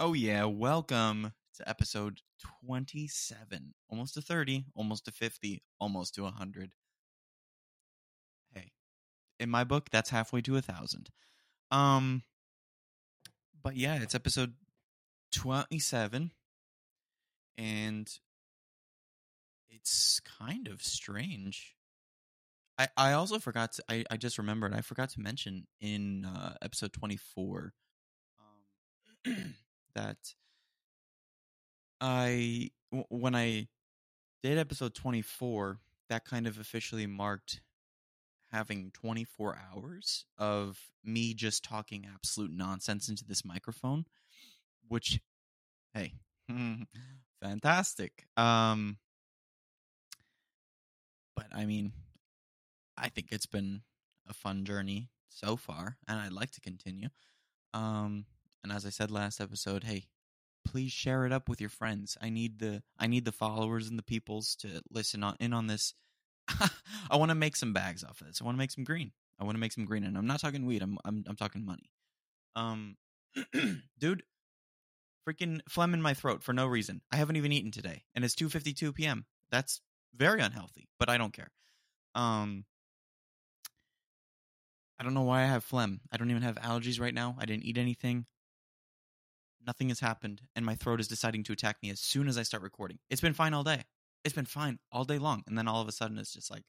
Oh, yeah. Welcome to episode 27. Almost to 30, almost to 50, almost to 100. Hey, in my book, that's halfway to a thousand. Um, but yeah, it's episode 27. And it's kind of strange. I, I also forgot to, I, I just remembered I forgot to mention in uh, episode 24 um, that I when I did episode 24 that kind of officially marked having 24 hours of me just talking absolute nonsense into this microphone which hey fantastic um but I mean I think it's been a fun journey so far, and I'd like to continue. Um, and as I said last episode, hey, please share it up with your friends. I need the I need the followers and the peoples to listen on, in on this. I want to make some bags off of this. I want to make some green. I want to make some green, and I'm not talking weed. I'm I'm I'm talking money. Um, dude, freaking phlegm in my throat for no reason. I haven't even eaten today, and it's 2:52 p.m. That's very unhealthy, but I don't care. Um, I don't know why I have phlegm. I don't even have allergies right now. I didn't eat anything. Nothing has happened, and my throat is deciding to attack me as soon as I start recording. It's been fine all day. It's been fine all day long, and then all of a sudden it's just like,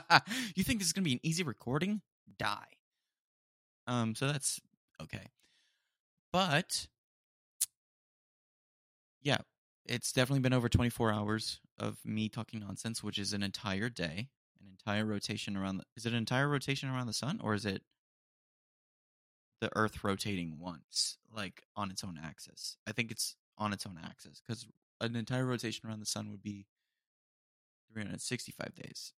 you think this is gonna be an easy recording? Die. Um, so that's okay. But yeah, it's definitely been over 24 hours of me talking nonsense, which is an entire day an entire rotation around the is it an entire rotation around the sun or is it the earth rotating once like on its own axis. I think it's on its own axis because an entire rotation around the sun would be 365 days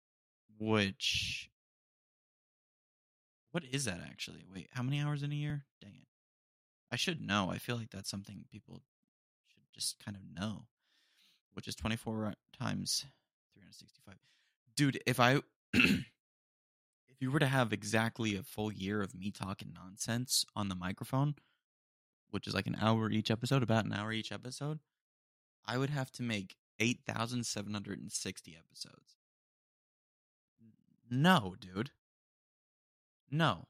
which what is that actually? Wait how many hours in a year? Dang it. I should know. I feel like that's something people should just kind of know which is 24 times 365 dude, if I if you were to have exactly a full year of me talking nonsense on the microphone, which is like an hour each episode, about an hour each episode, I would have to make 8,760 episodes. No, dude. No.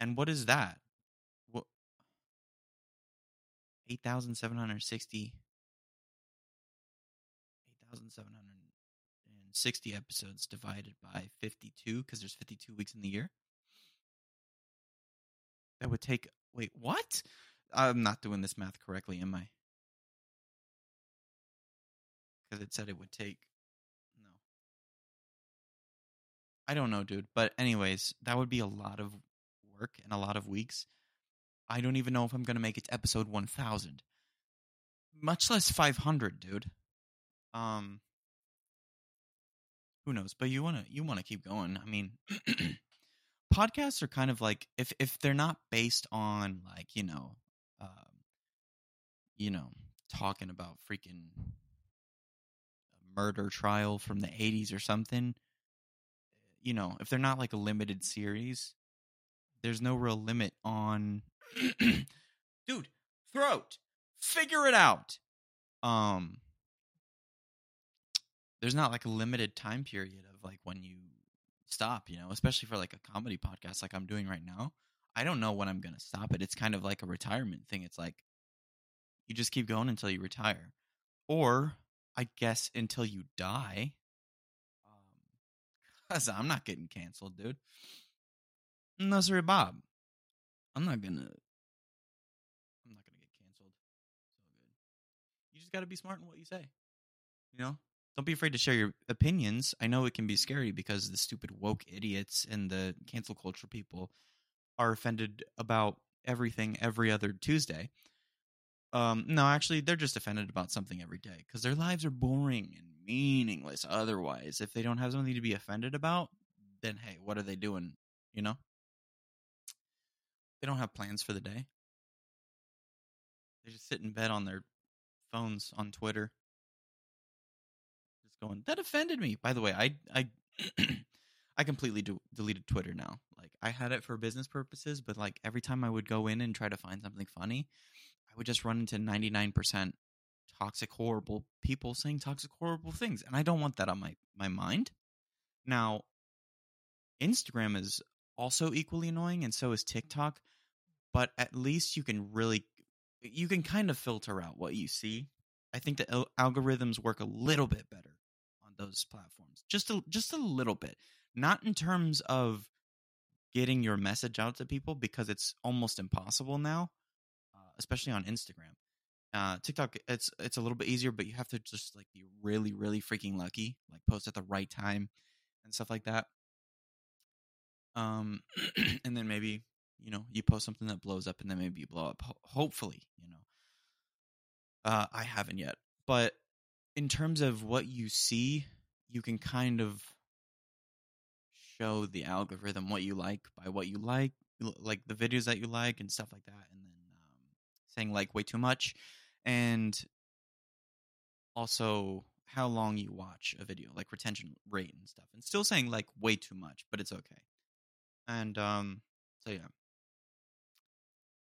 And what is that? What 8,760 8,700 60 episodes divided by 52 because there's 52 weeks in the year. That would take. Wait, what? I'm not doing this math correctly, am I? Because it said it would take. No. I don't know, dude. But, anyways, that would be a lot of work and a lot of weeks. I don't even know if I'm going to make it to episode 1000. Much less 500, dude. Um, who knows? But you want to you want to keep going. I mean, podcasts are kind of like if if they're not based on like you know, um, you know, talking about freaking murder trial from the 80s or something you know if they're not like a limited series there's no real limit on dude throat figure it out um there's not like a limited time period of like when you stop, you know, especially for like a comedy podcast like I'm doing right now. I don't know when I'm going to stop it. It's kind of like a retirement thing. It's like you just keep going until you retire. Or I guess until you die. Um cuz I'm not getting canceled, dude. No, sorry, Bob. I'm not to I'm not to get canceled. So good. You just got to be smart in what you say. You know? Don't be afraid to share your opinions. I know it can be scary because the stupid woke idiots and the cancel culture people are offended about everything every other Tuesday. Um, no, actually, they're just offended about something every day because their lives are boring and meaningless. Otherwise, if they don't have something to be offended about, then hey, what are they doing? You know, they don't have plans for the day. They just sit in bed on their phones on Twitter going that offended me. By the way, I I I completely do, deleted Twitter now. Like I had it for business purposes, but like every time I would go in and try to find something funny, I would just run into 99% toxic, horrible people saying toxic, horrible things. And I don't want that on my, my mind. Now, Instagram is also equally annoying, and so is TikTok. But at least you can really, you can kind of filter out what you see. I think the al- algorithms work a little bit better those platforms, just a just a little bit. Not in terms of getting your message out to people because it's almost impossible now, uh, especially on Instagram. Uh, TikTok, it's it's a little bit easier, but you have to just like be really, really freaking lucky, like post at the right time and stuff like that. Um, and then maybe you know you post something that blows up, and then maybe you blow up. Ho- hopefully, you know. Uh, I haven't yet, but in terms of what you see, you can kind of show the algorithm what you like by what you like, like the videos that you like and stuff like that, and then um, saying like way too much, and also how long you watch a video, like retention rate and stuff, and still saying like way too much, but it's okay. And um, so yeah,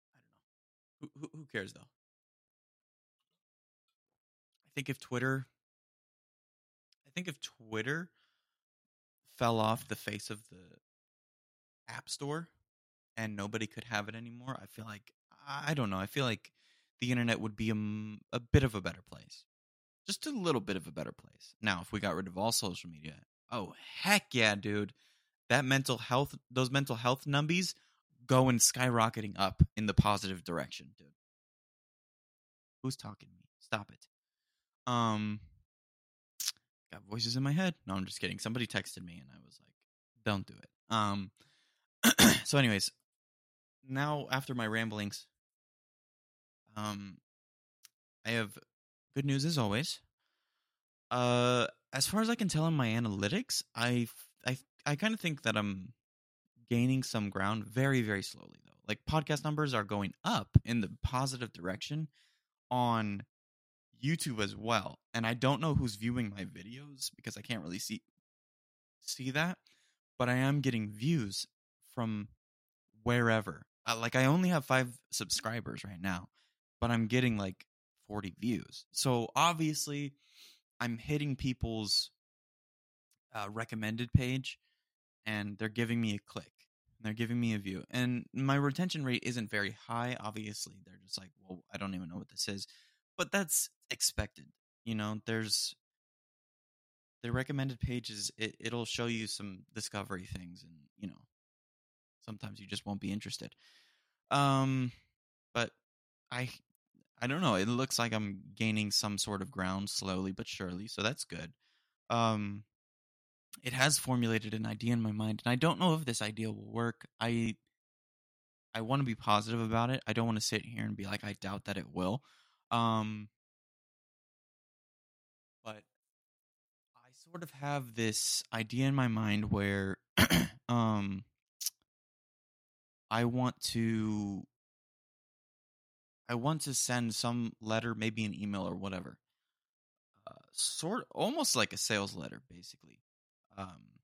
I don't know. Who who, who cares though? I think if Twitter, I think if Twitter fell off the face of the app store and nobody could have it anymore, I feel like I don't know. I feel like the internet would be a, a bit of a better place, just a little bit of a better place. Now, if we got rid of all social media, oh heck yeah, dude, that mental health, those mental health numbies, going skyrocketing up in the positive direction, dude. Who's talking to me? Stop it. Um, got voices in my head. No, I'm just kidding. Somebody texted me and I was like, don't do it. Um, so anyways, now after my ramblings, um, I have good news as always. Uh, as far as I can tell in my analytics, I I I kind of think that I'm gaining some ground very very slowly though. Like podcast numbers are going up in the positive direction on YouTube as well. And I don't know who's viewing my videos because I can't really see see that, but I am getting views from wherever. Uh, like I only have 5 subscribers right now, but I'm getting like 40 views. So obviously I'm hitting people's uh, recommended page and they're giving me a click. They're giving me a view. And my retention rate isn't very high. Obviously, they're just like, well, I don't even know what this is but that's expected. You know, there's the recommended pages. It, it'll show you some discovery things, and you know, sometimes you just won't be interested. Um, but I, I don't know. It looks like I'm gaining some sort of ground slowly but surely, so that's good. Um, it has formulated an idea in my mind, and I don't know if this idea will work. I I want to be positive about it. I don't want to sit here and be like, I doubt that it will. Um, but I sort of have this idea in my mind where um, I want to I want to send some letter, maybe an email or whatever. Uh, sort almost like a sales letter, basically, um,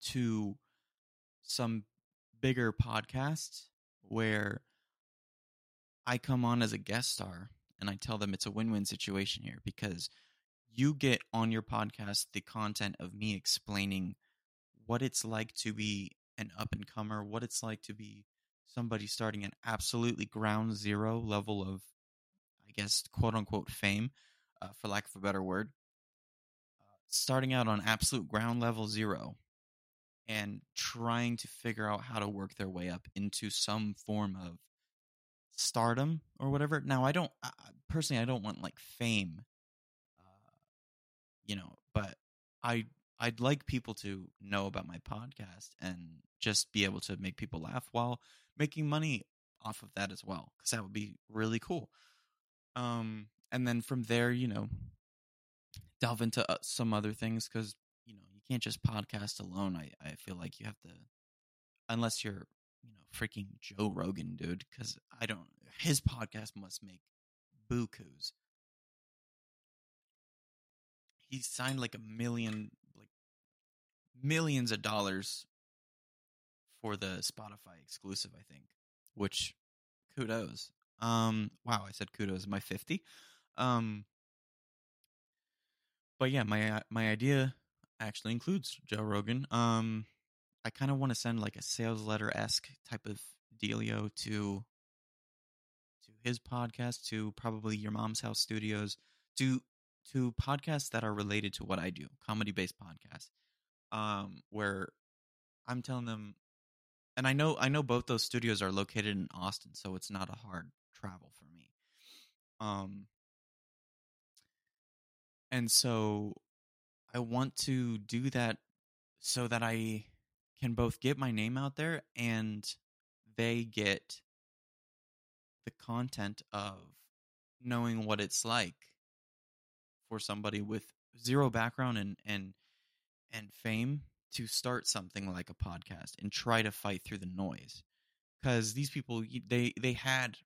to some bigger podcasts where I come on as a guest star and I tell them it's a win win situation here because you get on your podcast the content of me explaining what it's like to be an up and comer, what it's like to be somebody starting an absolutely ground zero level of, I guess, quote unquote fame, uh, for lack of a better word. Uh, starting out on absolute ground level zero and trying to figure out how to work their way up into some form of stardom or whatever. Now, I don't personally, I don't want like fame, uh, you know, but I I'd like people to know about my podcast and just be able to make people laugh while making money off of that as well, because that would be really cool. Um, and then from there, you know, delve into uh, some other things because you know you can't just podcast alone. I I feel like you have to, unless you're freaking Joe Rogan, dude, because I don't. His podcast must make bukus. He signed like a million, like millions of dollars for the Spotify exclusive, I think. Which, kudos. Um, wow, I said kudos. I fifty? Um, but yeah, my my idea actually includes Joe Rogan. Um, I kind of want to send like a sales letter esque type of dealio to to his podcast, to probably your mom's house studios, to to podcasts that are related to what I do, comedy based podcasts, um, where I'm telling them, and I know I know both those studios are located in Austin, so it's not a hard travel for me. Um, and so I want to do that so that I can both get my name out there and they get the content of knowing what it's like for somebody with zero background and and and fame to start something like a podcast and try to fight through the noise. Because these people they they had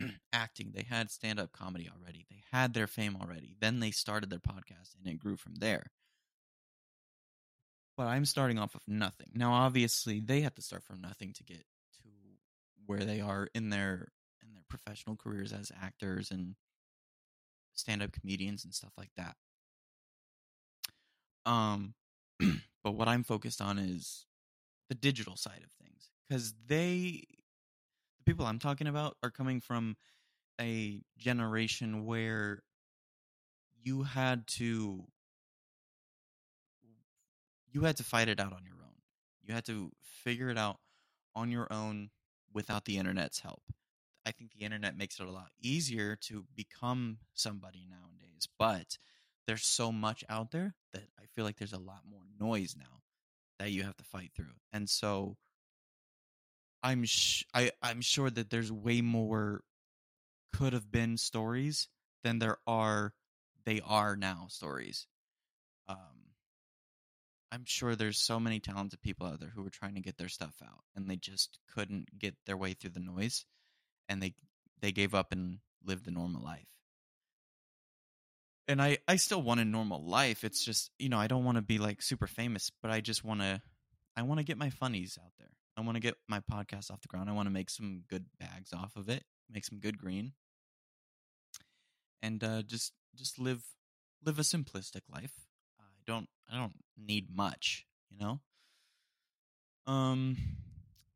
acting they had stand-up comedy already they had their fame already then they started their podcast and it grew from there but i'm starting off of nothing. Now obviously they have to start from nothing to get to where they are in their in their professional careers as actors and stand-up comedians and stuff like that. Um but what i'm focused on is the digital side of things because they the people i'm talking about are coming from a generation where you had to you had to fight it out on your own you had to figure it out on your own without the internet's help I think the internet makes it a lot easier to become somebody nowadays, but there's so much out there that I feel like there's a lot more noise now that you have to fight through. And so I'm sh- I I'm sure that there's way more could have been stories than there are they are now stories. I'm sure there's so many talented people out there who were trying to get their stuff out and they just couldn't get their way through the noise and they they gave up and lived a normal life. And I I still want a normal life. It's just, you know, I don't want to be like super famous, but I just want to I want to get my funnies out there. I want to get my podcast off the ground. I want to make some good bags off of it, make some good green. And uh just just live live a simplistic life. Don't I don't need much, you know? Um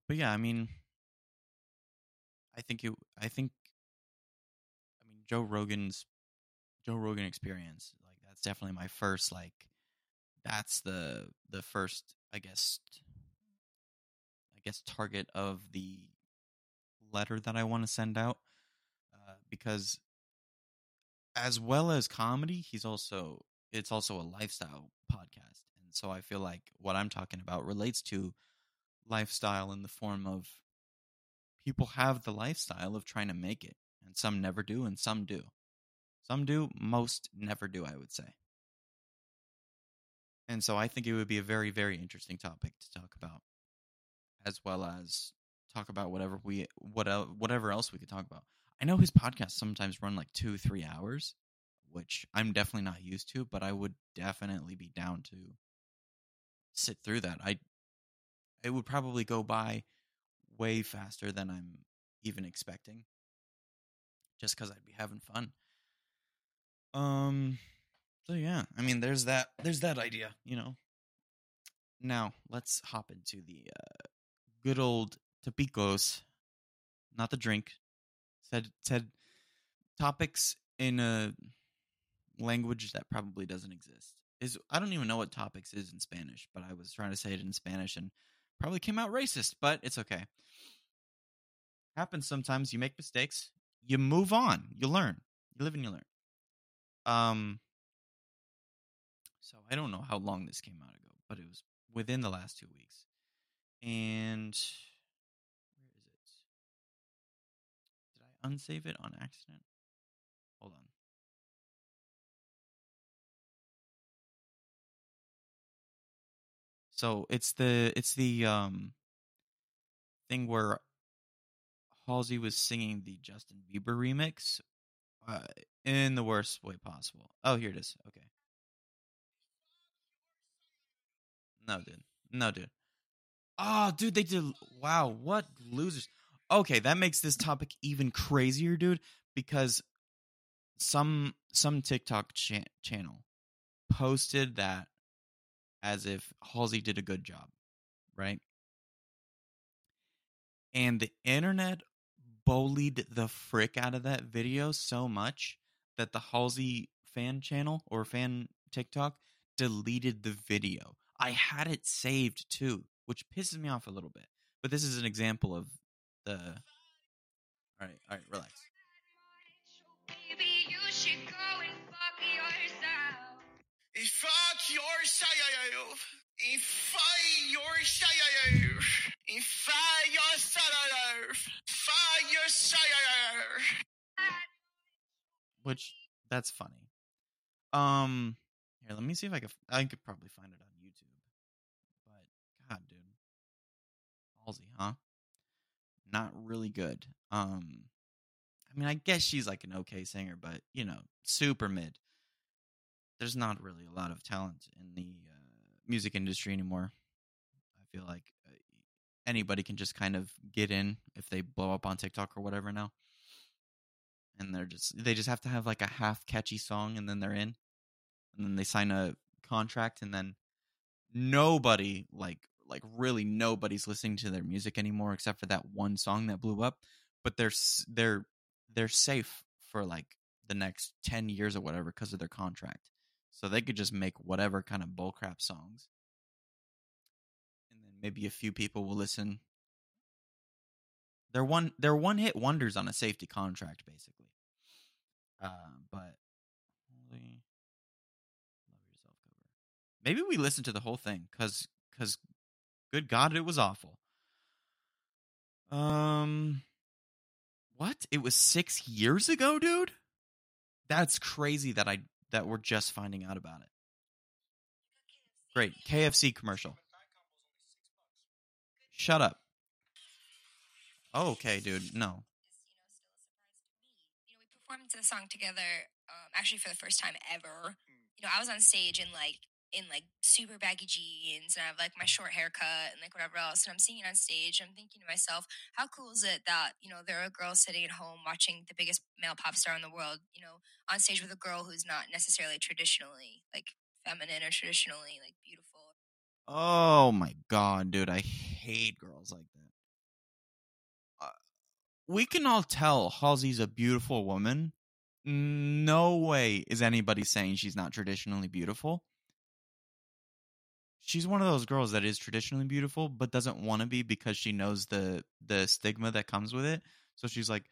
but yeah, I mean I think it. I think. I mean, Joe Rogan's Joe Rogan experience. Like that's definitely my first. Like that's the the first. I guess. I guess target of the letter that I want to send out, uh, because as well as comedy, he's also it's also a lifestyle podcast, and so I feel like what I'm talking about relates to lifestyle in the form of people have the lifestyle of trying to make it, and some never do, and some do. Some do, most never do, I would say. And so I think it would be a very, very interesting topic to talk about, as well as talk about whatever we what whatever else we could talk about. I know his podcasts sometimes run like two, three hours, which I'm definitely not used to, but I would definitely be down to sit through that. I it would probably go by way faster than I'm even expecting. Just because I'd be having fun. Um. So yeah, I mean, there's that. There's that idea, you know. Now let's hop into the uh, good old Topicos, not the drink. Said said topics in a language that probably doesn't exist. Is I don't even know what topics is in Spanish, but I was trying to say it in Spanish and probably came out racist, but it's okay happens sometimes. You make mistakes. You move on. You learn. You live and you learn. Um. So I don't know how long this came out ago, but it was within the last two weeks. And where is it? Did I unsave it on accident? So it's the it's the um thing where Halsey was singing the Justin Bieber remix uh, in the worst way possible. Oh, here it is. Okay. No, dude. No, dude. Oh, dude, they did. Wow, what losers. okay, that makes this topic even crazier, dude, because some some TikTok cha- channel posted that as if Halsey did a good job, right? And the internet bullied the frick out of that video so much that the Halsey fan channel or fan TikTok deleted the video. I had it saved too, which pisses me off a little bit. But this is an example of the. All right, all right, relax. Baby, yourself. Which that's funny. Um, here, let me see if I could. I could probably find it on YouTube. But God, dude, Halsey, huh? Not really good. Um, I mean, I guess she's like an okay singer, but you know, super mid. There's not really a lot of talent in the uh, music industry anymore. I feel like uh, anybody can just kind of get in if they blow up on TikTok or whatever now. And they're just they just have to have like a half catchy song and then they're in. And then they sign a contract and then nobody like like really nobody's listening to their music anymore except for that one song that blew up, but they're they're they're safe for like the next 10 years or whatever because of their contract. So they could just make whatever kind of bullcrap songs. And then maybe a few people will listen. They're one they're one hit wonders on a safety contract basically. Uh, but. Maybe we listen to the whole thing cuz cuz good god it was awful. Um what? It was 6 years ago, dude? That's crazy that I that we're just finding out about it. Great. KFC commercial. Shut up. Oh, okay, dude. No. You know, we performed the song together, um, actually for the first time ever. You know, I was on stage in like in like super baggy jeans and I have like my short haircut and like whatever else and I'm singing on stage. I'm thinking to myself, how cool is it that, you know, there are girls sitting at home watching the biggest male pop star in the world, you know, on stage with a girl who's not necessarily traditionally like feminine or traditionally like beautiful. Oh my god, dude. I hate girls like that. Uh, we can all tell Halsey's a beautiful woman. No way is anybody saying she's not traditionally beautiful. She's one of those girls that is traditionally beautiful but doesn't want to be because she knows the the stigma that comes with it. So she's like,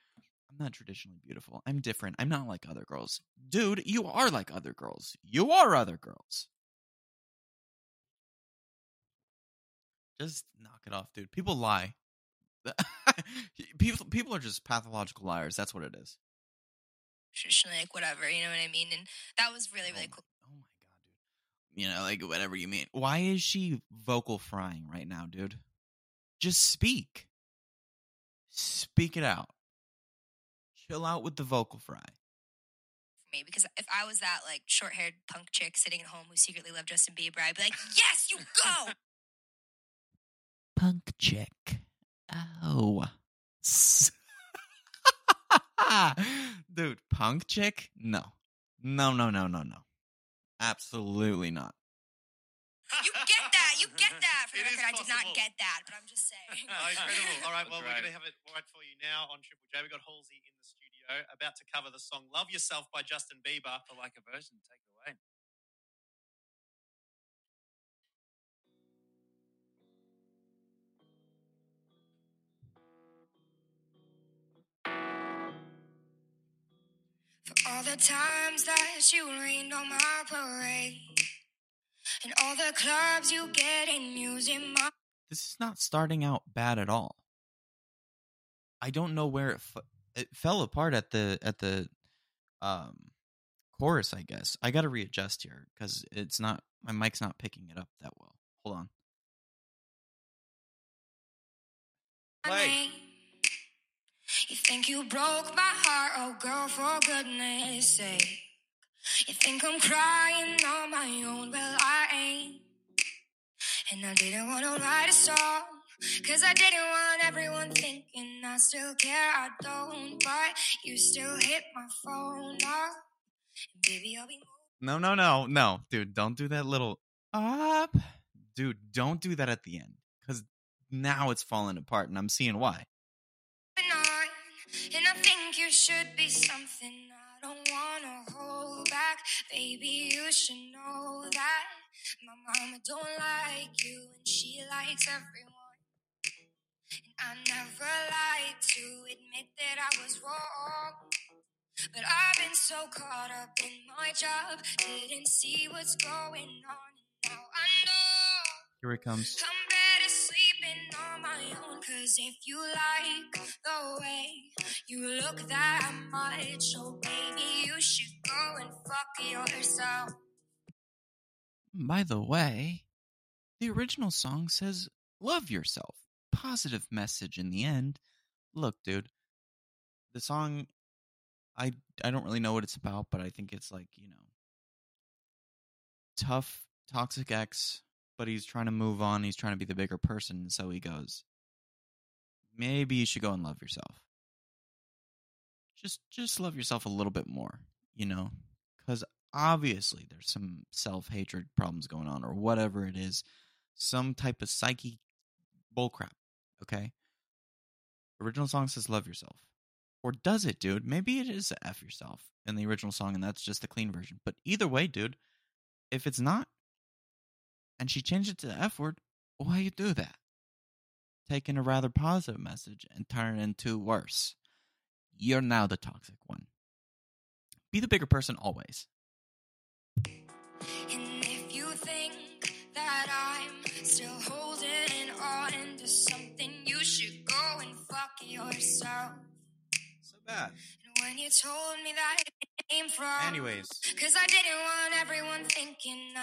I'm not traditionally beautiful. I'm different. I'm not like other girls. Dude, you are like other girls. You are other girls. Just knock it off, dude. People lie. people people are just pathological liars. That's what it is. Traditionally like whatever, you know what I mean? And that was really, really oh cool. My, oh my god, dude. You know, like whatever you mean. Why is she vocal frying right now, dude? Just speak. Speak it out. Chill out with the vocal fry. for me because if I was that like short haired punk chick sitting at home who secretly loved Justin Bieber, I'd be like, yes, you go. Punk chick. Oh. Dude, punk chick? No. No, no, no, no, no. Absolutely not. you get that. You get that. For the It is record, I did not possible. get that, but I'm just saying. Oh, incredible. All right, well, we're going to have it right for you now on Triple J. We've got Halsey in the studio about to cover the song Love Yourself by Justin Bieber. I like a version. Take it away. All the times that you rained on my parade, and all the clubs you get in using my. This is not starting out bad at all. I don't know where it f- it fell apart at the at the um chorus, I guess. I got to readjust here cuz it's not my mic's not picking it up that well. Hold on. Play. You think you broke my heart, oh girl, for goodness sake. You think I'm crying on my own, well I ain't. And I didn't wanna write a song Cause I didn't want everyone thinking I still care. I don't, but you still hit my phone up. Baby, I'll be No, no, no, no, dude, don't do that little up. Dude, don't do that at the end. Cause now it's falling apart and I'm seeing why. And I think you should be something I don't wanna hold back. Baby, you should know that. My mama don't like you and she likes everyone. And I never lied to admit that I was wrong. But I've been so caught up in my job, didn't see what's going on. And now I know. Here it comes. My own. Cause if you like the way you look that much, oh baby, you should go and fuck yourself. By the way, the original song says love yourself. Positive message in the end. Look, dude, the song I I don't really know what it's about, but I think it's like, you know, tough toxic ex, but he's trying to move on, he's trying to be the bigger person, so he goes, maybe you should go and love yourself. Just just love yourself a little bit more, you know? Cuz obviously there's some self-hatred problems going on or whatever it is, some type of psyche bullcrap, okay? Original song says love yourself. Or does it, dude? Maybe it is F yourself in the original song and that's just the clean version. But either way, dude, if it's not, and she changed it to the F word, why you do that? Taking a rather positive message and turn it into worse. You're now the toxic one. Be the bigger person always. And if you think that I'm still holding on to something, you should go and fuck yourself. So bad. And when you told me that it came from. Anyways, Cause I didn't want everyone thinking.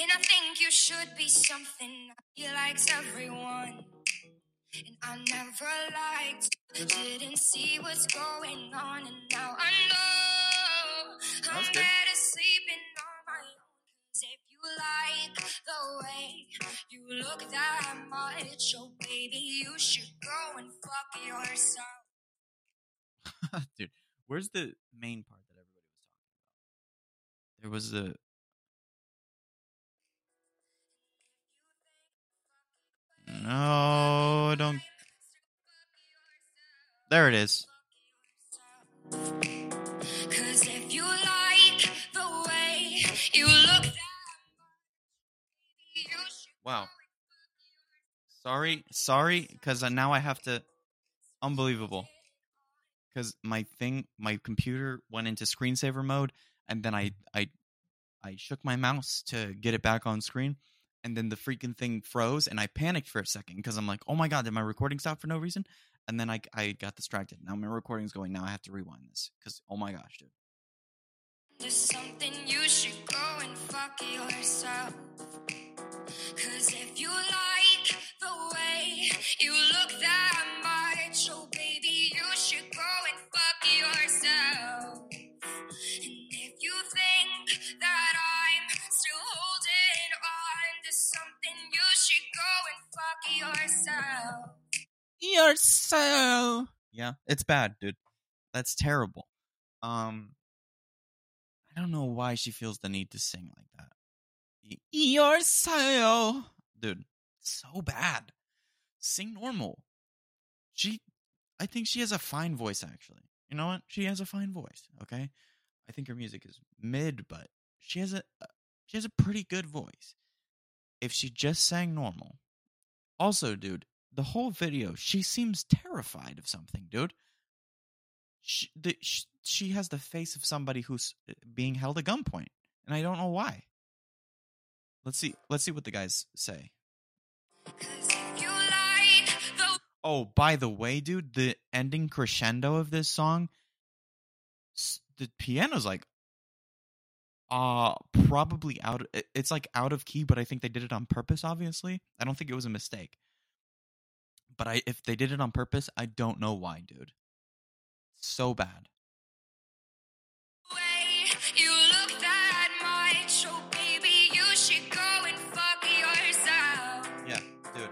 And I think you should be something he likes everyone. And I never liked, didn't see what's going on, and now I know I'm good. better sleeping on my own. Cause if you like the way you look that much, oh baby, you should go and fuck yourself. dude, where's the main part that everybody was talking about? There was a. No, don't. There it is. Cause if you like the way you look that much, you should Wow. Sorry, sorry, because uh, now I have to. Unbelievable. Because my thing, my computer went into screensaver mode, and then I, I, I shook my mouse to get it back on screen, and then the freaking thing froze, and I panicked for a second because I'm like, oh my god, did my recording stop for no reason? And then I, I got distracted. Now my recording's going. Now I have to rewind this because oh my gosh, dude. There's something you should go and fuck yourself. Cause if you like the way you look that You're so yeah, it's bad, dude. That's terrible. Um, I don't know why she feels the need to sing like that. You're so dude, so bad. Sing normal. She, I think she has a fine voice. Actually, you know what? She has a fine voice. Okay, I think her music is mid, but she has a she has a pretty good voice. If she just sang normal. Also, dude, the whole video, she seems terrified of something, dude. She, the, sh she has the face of somebody who's uh, being held at gunpoint, and I don't know why. Let's see. Let's see what the guys say. Oh, by the way, dude, the ending crescendo of this song, the piano's like, uh, probably out. It's like out of key, but I think they did it on purpose. Obviously, I don't think it was a mistake. But I, if they did it on purpose, I don't know why, dude. So bad. way you look that much, oh baby, you should go and fuck yourself. Yeah, dude.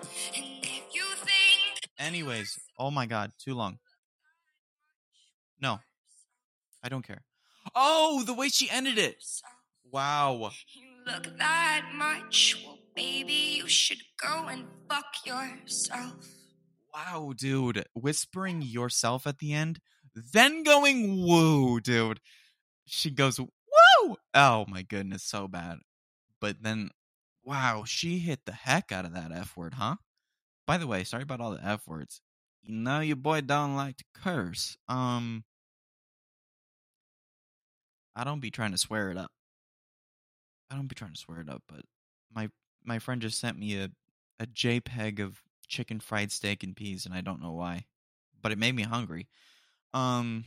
Anyways, oh my god, too long. No, I don't care. Oh, the way she ended it. Wow. You look that much. Well, baby, you should go and fuck yourself. Wow, dude. Whispering yourself at the end, then going woo, dude. She goes woo. Oh my goodness, so bad. But then, wow, she hit the heck out of that F word, huh? By the way, sorry about all the F words. You know your boy don't like to curse. Um, I don't be trying to swear it up. I don't be trying to swear it up, but my my friend just sent me a a JPEG of chicken fried steak and peas, and I don't know why, but it made me hungry. Um,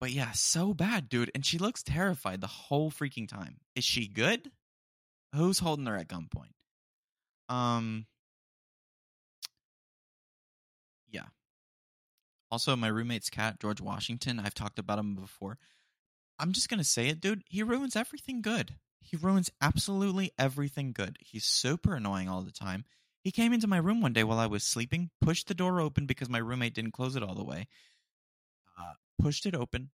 but yeah, so bad, dude. And she looks terrified the whole freaking time. Is she good? Who's holding her at gunpoint? Um, yeah. Also, my roommate's cat, George Washington. I've talked about him before. I'm just gonna say it, dude. He ruins everything good. He ruins absolutely everything good. He's super annoying all the time. He came into my room one day while I was sleeping, pushed the door open because my roommate didn't close it all the way. Uh, pushed it open.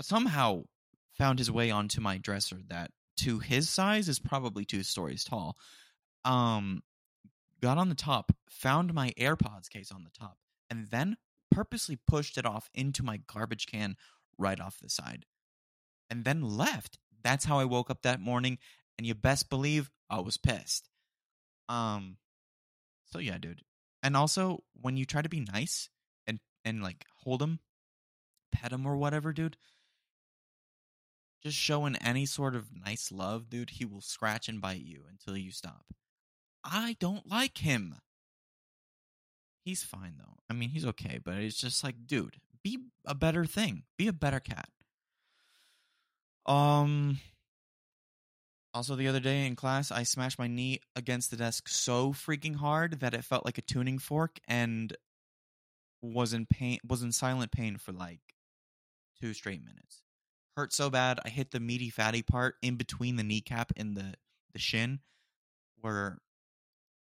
Somehow found his way onto my dresser that, to his size, is probably two stories tall. Um, got on the top, found my AirPods case on the top, and then purposely pushed it off into my garbage can right off the side, and then left. That's how I woke up that morning, and you best believe I was pissed. Um, so yeah, dude. And also, when you try to be nice and and like hold him, pet him or whatever, dude, just showing any sort of nice love, dude, he will scratch and bite you until you stop. I don't like him. He's fine though. I mean, he's okay, but it's just like, dude, be a better thing. Be a better cat. Um also the other day in class, I smashed my knee against the desk so freaking hard that it felt like a tuning fork and was in pain was in silent pain for like 2 straight minutes. Hurt so bad, I hit the meaty fatty part in between the kneecap and the the shin where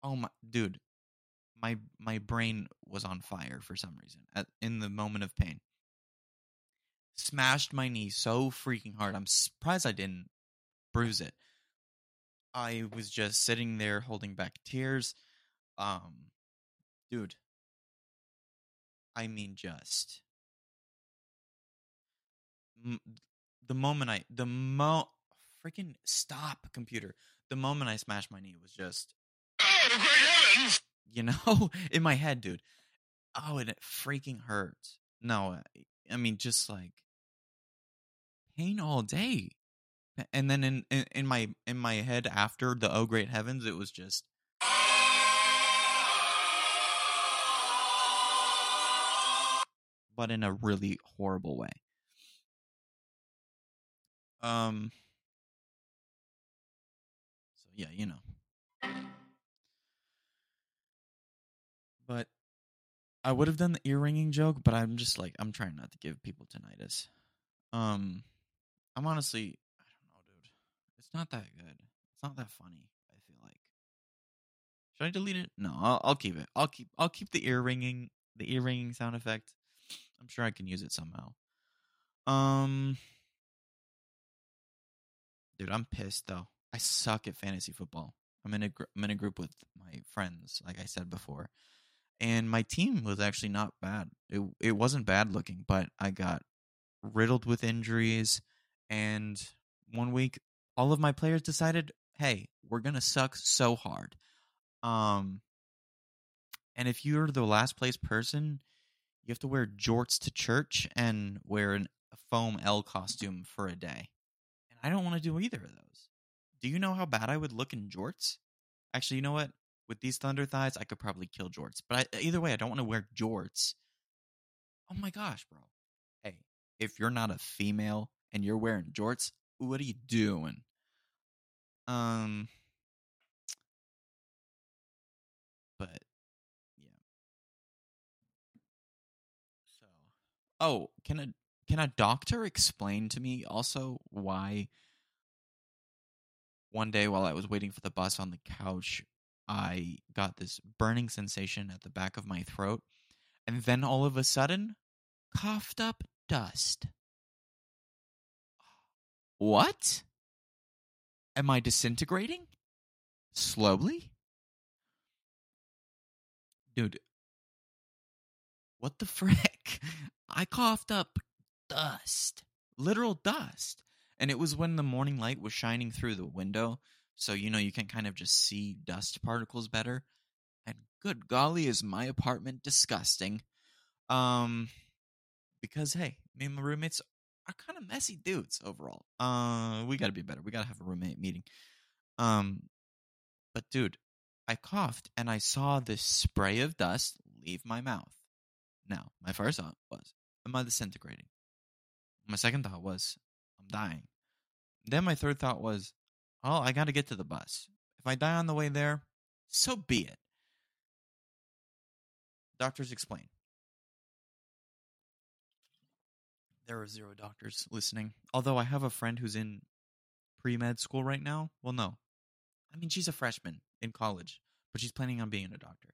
oh my dude, my my brain was on fire for some reason at, in the moment of pain. Smashed my knee so freaking hard. I'm surprised I didn't bruise it. I was just sitting there holding back tears. Um dude. I mean just M- the moment I the mo freaking stop computer. The moment I smashed my knee was just Oh, great heavens! you know, in my head, dude. Oh, and it freaking hurts. No, I- I mean just like pain all day. And then in, in in my in my head after the oh great heavens, it was just but in a really horrible way. Um so yeah, you know. But I would have done the ear ringing joke, but I'm just like I'm trying not to give people tinnitus. Um, I'm honestly I don't know, dude. It's not that good. It's not that funny. I feel like. Should I delete it? No, I'll, I'll keep it. I'll keep I'll keep the ear ringing the ear ringing sound effect. I'm sure I can use it somehow. Um, dude, I'm pissed though. I suck at fantasy football. I'm in a gr- I'm in a group with my friends, like I said before, and my team was actually not bad. It it wasn't bad looking, but I got riddled with injuries, and one week all of my players decided, "Hey, we're gonna suck so hard." Um, and if you're the last place person, you have to wear jorts to church and wear an, a foam L costume for a day. And I don't want to do either of those. Do you know how bad I would look in jorts? Actually, you know what? With these thunder thighs, I could probably kill jorts. But I, either way, I don't want to wear jorts. Oh my gosh, bro. Hey, if you're not a female and you're wearing jorts, what are you doing? Um, but yeah. So, oh, can a can a doctor explain to me also why one day while I was waiting for the bus on the couch I got this burning sensation at the back of my throat, and then all of a sudden, coughed up dust. What? Am I disintegrating? Slowly? Dude, what the frick? I coughed up dust. Literal dust. And it was when the morning light was shining through the window, so you know you can kind of just see dust particles better. And good golly, is my apartment disgusting. Um because hey, me and my roommates are kind of messy dudes overall. Uh we gotta be better. We gotta have a roommate meeting. Um but dude, I coughed and I saw this spray of dust leave my mouth. Now, my first thought was, Am I disintegrating? My second thought was, I'm dying. Then my third thought was, Oh, I gotta get to the bus. If I die on the way there, so be it. Doctors explain. There are zero doctors listening. Although I have a friend who's in pre med school right now. Well, no. I mean, she's a freshman in college, but she's planning on being a doctor.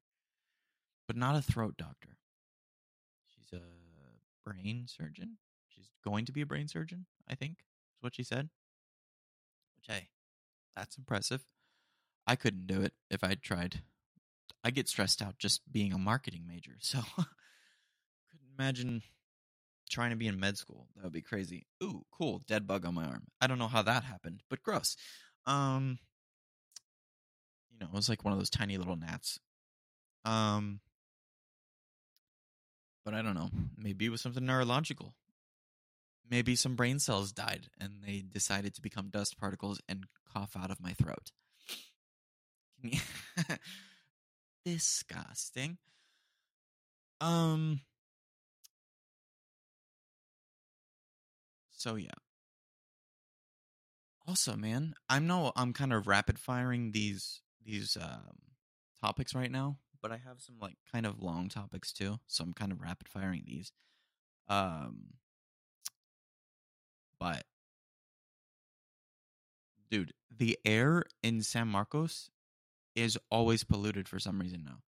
But not a throat doctor. She's a brain surgeon. She's going to be a brain surgeon, I think, is what she said. Which, hey, that's impressive. I couldn't do it if I'd tried. I get stressed out just being a marketing major, so couldn't imagine trying to be in med school. That would be crazy. Ooh, cool, dead bug on my arm. I don't know how that happened, but gross. Um you know, it was like one of those tiny little gnats. Um but I don't know. Maybe it was something neurological. Maybe some brain cells died and they decided to become dust particles and cough out of my throat. Disgusting. Um. So yeah. Also, man, I'm no, I'm kind of rapid firing these these um, topics right now, but I have some like kind of long topics too, so I'm kind of rapid firing these. Um, but dude, the air in San Marcos is always polluted for some reason now.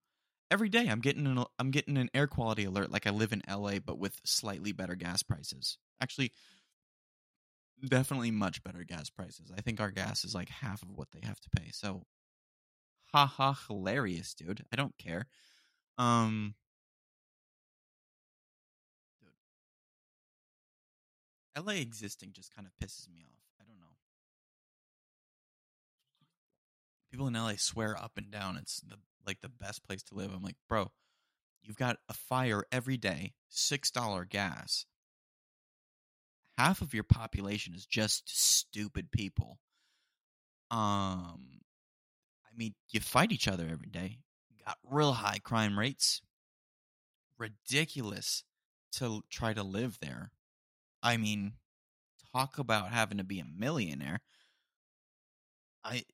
Every day I'm getting an I'm getting an air quality alert like I live in LA but with slightly better gas prices. Actually definitely much better gas prices. I think our gas is like half of what they have to pay. So haha hilarious, dude. I don't care. Um dude. LA existing just kind of pisses me off. I don't know. People in LA swear up and down it's the like the best place to live. I'm like, bro, you've got a fire every day, six dollar gas. Half of your population is just stupid people. Um, I mean, you fight each other every day. Got real high crime rates. Ridiculous to try to live there. I mean, talk about having to be a millionaire. I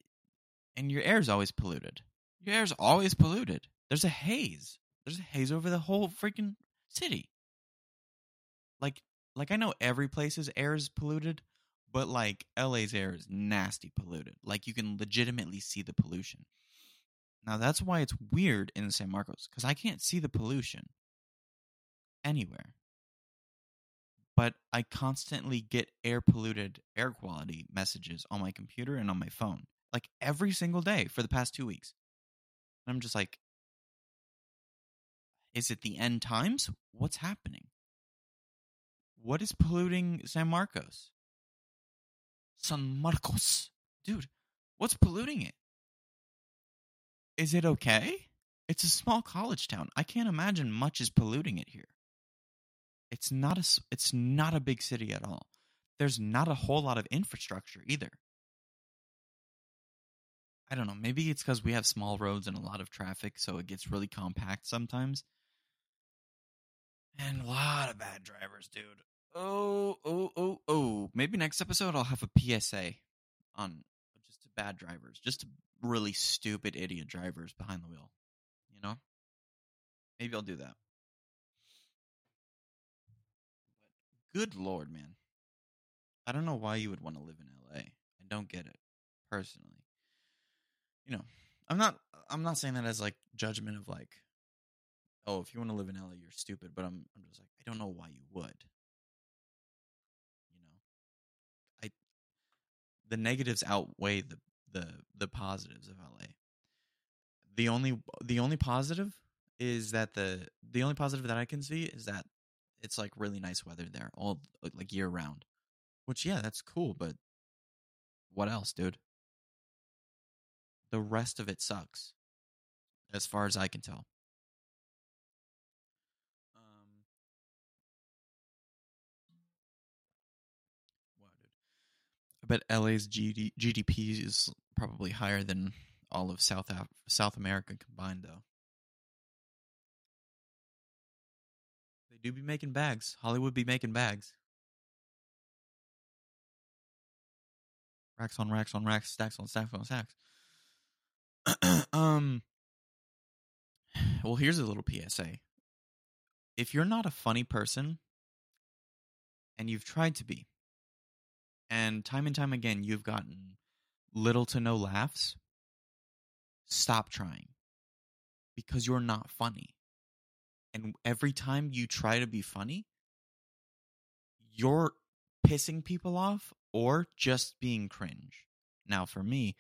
and your air's always polluted. Your air's always polluted. There's a haze. There's a haze over the whole freaking city. Like like I know every place's air is polluted, but like LA's air is nasty polluted. Like you can legitimately see the pollution. Now that's why it's weird in San Marcos cuz I can't see the pollution anywhere. But I constantly get air polluted air quality messages on my computer and on my phone. Like every single day for the past 2 weeks. And I'm just like, is it the end times? What's happening? What is polluting San Marcos? San Marcos. Dude, what's polluting it? Is it okay? It's a small college town. I can't imagine much is polluting it here. It's not a it's not a big city at all. There's not a whole lot of infrastructure either. I don't know. Maybe it's because we have small roads and a lot of traffic, so it gets really compact sometimes. And a lot of bad drivers, dude. Oh, oh, oh, oh. Maybe next episode I'll have a PSA on just to bad drivers, just to really stupid idiot drivers behind the wheel. You know? Maybe I'll do that. But good lord, man. I don't know why you would want to live in LA. I don't get it, personally you know, I'm not I'm not saying that as like judgment of like oh, if you want to live in LA, you're stupid, but I'm I'm just like I don't know why you would. The negatives outweigh the the the positives of LA. The only the only positive is that the the only positive that I can see is that it's like really nice weather there all like year round. Which yeah, that's cool, but what else, dude? The rest of it sucks. As far as I can tell. I bet LA's GD, GDP is probably higher than all of South Af- South America combined, though. They do be making bags. Hollywood be making bags. Racks on racks on racks, stacks on stacks on stacks. um. Well, here's a little PSA. If you're not a funny person, and you've tried to be, and time and time again you've gotten little to no laughs, stop trying because you're not funny. And every time you try to be funny, you're pissing people off or just being cringe. Now, for me,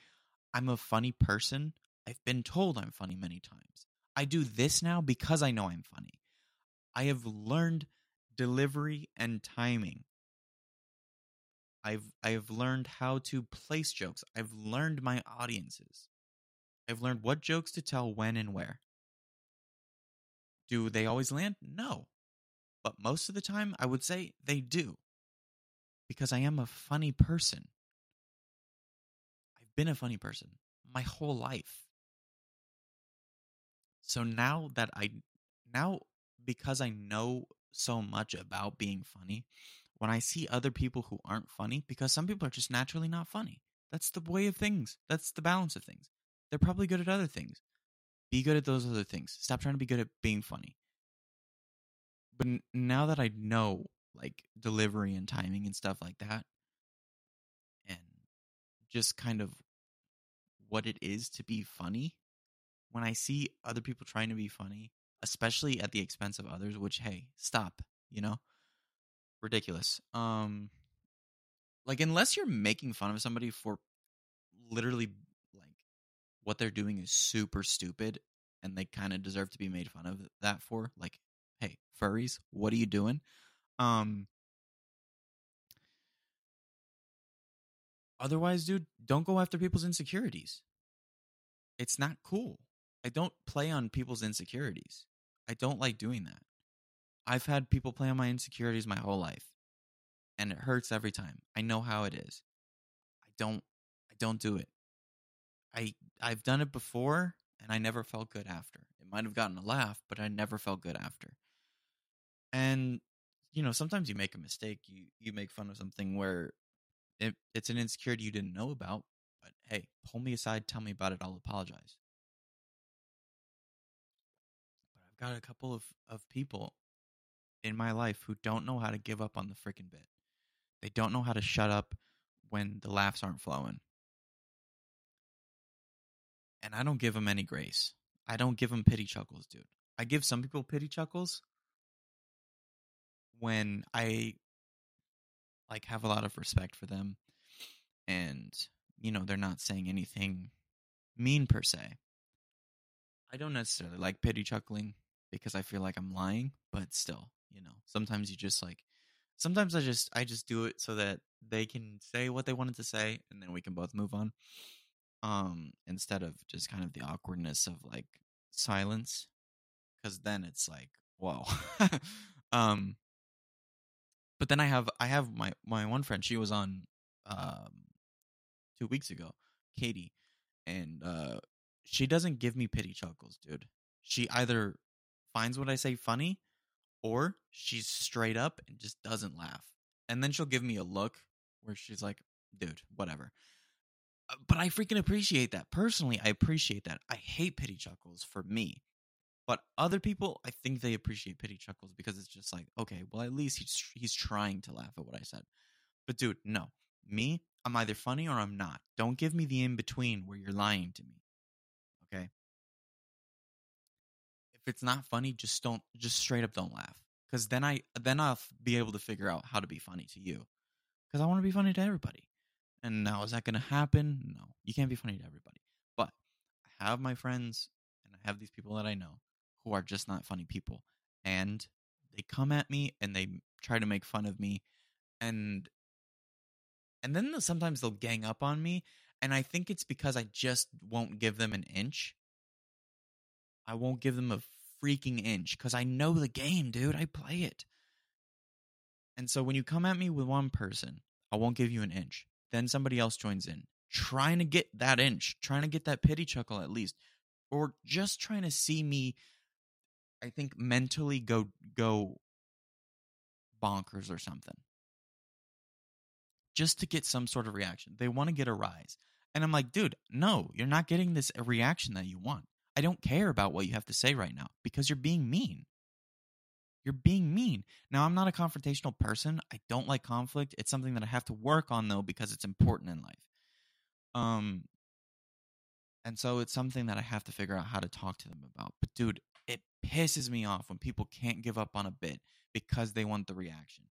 I'm a funny person. I've been told I'm funny many times. I do this now because I know I'm funny. I have learned delivery and timing. I've I've learned how to place jokes. I've learned my audiences. I've learned what jokes to tell when and where. Do they always land? No. But most of the time I would say they do. Because I am a funny person. I've been a funny person my whole life. So now that I now because I know so much about being funny, when I see other people who aren't funny, because some people are just naturally not funny. That's the way of things. That's the balance of things. They're probably good at other things. Be good at those other things. Stop trying to be good at being funny. But n- now that I know like delivery and timing and stuff like that, and just kind of what it is to be funny, when I see other people trying to be funny, especially at the expense of others, which hey, stop, you know? Ridiculous. Um like unless you're making fun of somebody for literally like what they're doing is super stupid and they kind of deserve to be made fun of that for, like hey, furries, what are you doing? Um Otherwise, dude, don't go after people's insecurities. It's not cool. I don't play on people's insecurities. I don't like doing that. I've had people play on my insecurities my whole life. And it hurts every time. I know how it is. I don't I don't do it. I I've done it before and I never felt good after. It might have gotten a laugh, but I never felt good after. And you know, sometimes you make a mistake. You you make fun of something where it, it's an insecurity you didn't know about, but hey, pull me aside, tell me about it, I'll apologize. But I've got a couple of, of people in my life who don't know how to give up on the freaking bit. They don't know how to shut up when the laughs aren't flowing. And I don't give them any grace. I don't give them pity chuckles, dude. I give some people pity chuckles when I like have a lot of respect for them and you know they're not saying anything mean per se i don't necessarily like pity chuckling because i feel like i'm lying but still you know sometimes you just like sometimes i just i just do it so that they can say what they wanted to say and then we can both move on um instead of just kind of the awkwardness of like silence because then it's like whoa um but then I have I have my my one friend. She was on um, two weeks ago, Katie, and uh, she doesn't give me pity chuckles, dude. She either finds what I say funny, or she's straight up and just doesn't laugh, and then she'll give me a look where she's like, "Dude, whatever." Uh, But I freaking appreciate that. Personally, I appreciate that. I hate pity chuckles for me. But other people, I think they appreciate pity chuckles because it's just like, okay, well, at least he's he's trying to laugh at what I said. But dude, no, me, I'm either funny or I'm not. Don't give me the in between where you're lying to me. Okay. It's not funny, just don't just straight up don't laugh. Cuz then I then I'll be able to figure out how to be funny to you. Cuz I want to be funny to everybody. And now is that going to happen? No. You can't be funny to everybody. But I have my friends and I have these people that I know who are just not funny people. And they come at me and they try to make fun of me and and then sometimes they'll gang up on me and I think it's because I just won't give them an inch. I won't give them a freaking inch because I know the game, dude. I play it. And so when you come at me with one person, I won't give you an inch. Then somebody else joins in, trying to get that inch, trying to get that pity chuckle at least, or just trying to see me. I think mentally go go bonkers or something just to get some sort of reaction. They want to get a rise. And I'm like, dude, no, you're not getting this reaction that you want. I don't care about what you have to say right now because you're being mean. You're being mean. Now, I'm not a confrontational person. I don't like conflict. It's something that I have to work on though because it's important in life. Um and so it's something that I have to figure out how to talk to them about. But dude, it pisses me off when people can't give up on a bit because they want the reaction.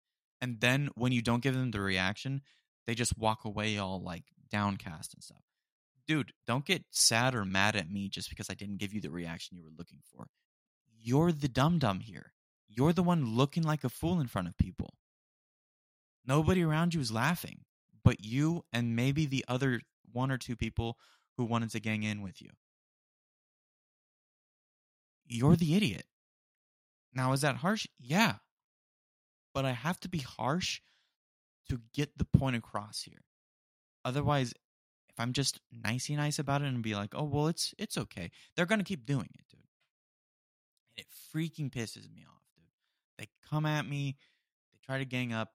And then when you don't give them the reaction, they just walk away all like downcast and stuff. Dude, don't get sad or mad at me just because I didn't give you the reaction you were looking for. You're the dum dum here. You're the one looking like a fool in front of people. Nobody around you is laughing, but you and maybe the other one or two people who wanted to gang in with you. You're the idiot. Now, is that harsh? Yeah. But I have to be harsh to get the point across here. Otherwise, if I'm just nicey nice about it and be like, "Oh, well, it's it's okay," they're gonna keep doing it, dude. And it freaking pisses me off, dude. They come at me, they try to gang up.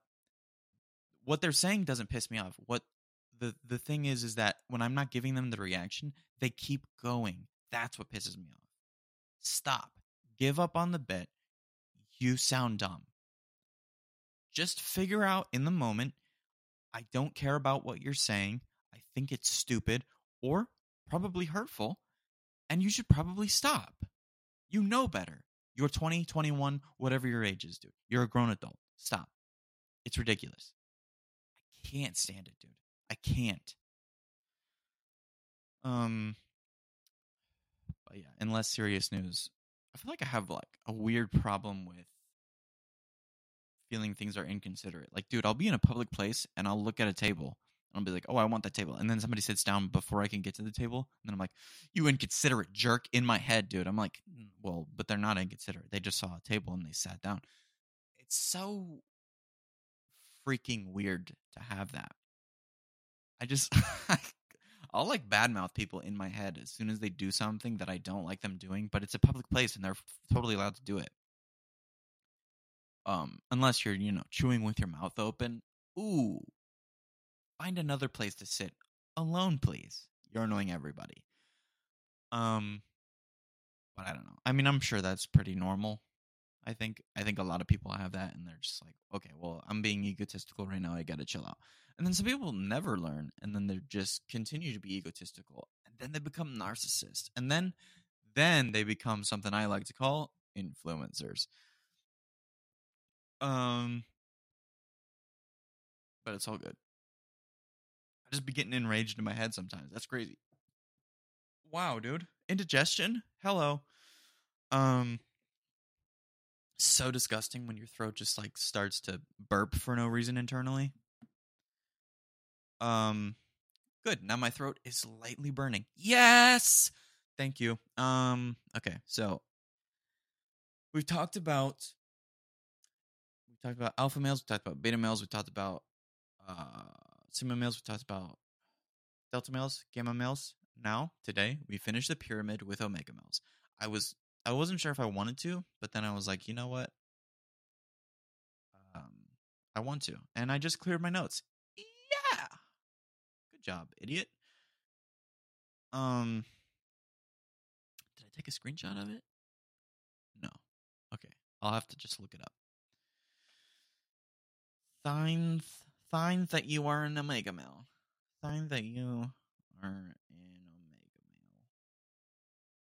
What they're saying doesn't piss me off. What the the thing is is that when I'm not giving them the reaction, they keep going. That's what pisses me off. Stop. Give up on the bet. You sound dumb. Just figure out in the moment, I don't care about what you're saying. Think it's stupid or probably hurtful, and you should probably stop. You know better. You're 20, 21, whatever your age is, dude. You're a grown adult. Stop. It's ridiculous. I can't stand it, dude. I can't. Um but yeah, in less serious news, I feel like I have like a weird problem with feeling things are inconsiderate. Like, dude, I'll be in a public place and I'll look at a table and I'll be like, oh, I want that table. And then somebody sits down before I can get to the table. And then I'm like, you inconsiderate jerk in my head, dude. I'm like, "Mm, well, but they're not inconsiderate. They just saw a table and they sat down. It's so freaking weird to have that. I just, I'll like badmouth people in my head as soon as they do something that I don't like them doing, but it's a public place and they're totally allowed to do it. Um, unless you're, you know, chewing with your mouth open. Ooh, find another place to sit alone, please. You're annoying everybody. Um, but I don't know. I mean, I'm sure that's pretty normal. I think I think a lot of people have that, and they're just like, okay, well, I'm being egotistical right now. I gotta chill out. And then some people never learn, and then they just continue to be egotistical, and then they become narcissists, and then then they become something I like to call influencers. Um, but it's all good. Just be getting enraged in my head sometimes. That's crazy. Wow, dude. Indigestion? Hello. Um so disgusting when your throat just like starts to burp for no reason internally. Um good. Now my throat is lightly burning. Yes. Thank you. Um okay. So we've talked about we talked about alpha males, we talked about beta males, we talked about uh sigma males, we talked about delta males, gamma males. Now, today, we finished the pyramid with omega males. I was I wasn't sure if I wanted to, but then I was like, you know what? Um, I want to, and I just cleared my notes. Yeah, good job, idiot. Um, did I take a screenshot of it? No. Okay, I'll have to just look it up. Signs, signs that you are an omega male. Signs that you are an omega male.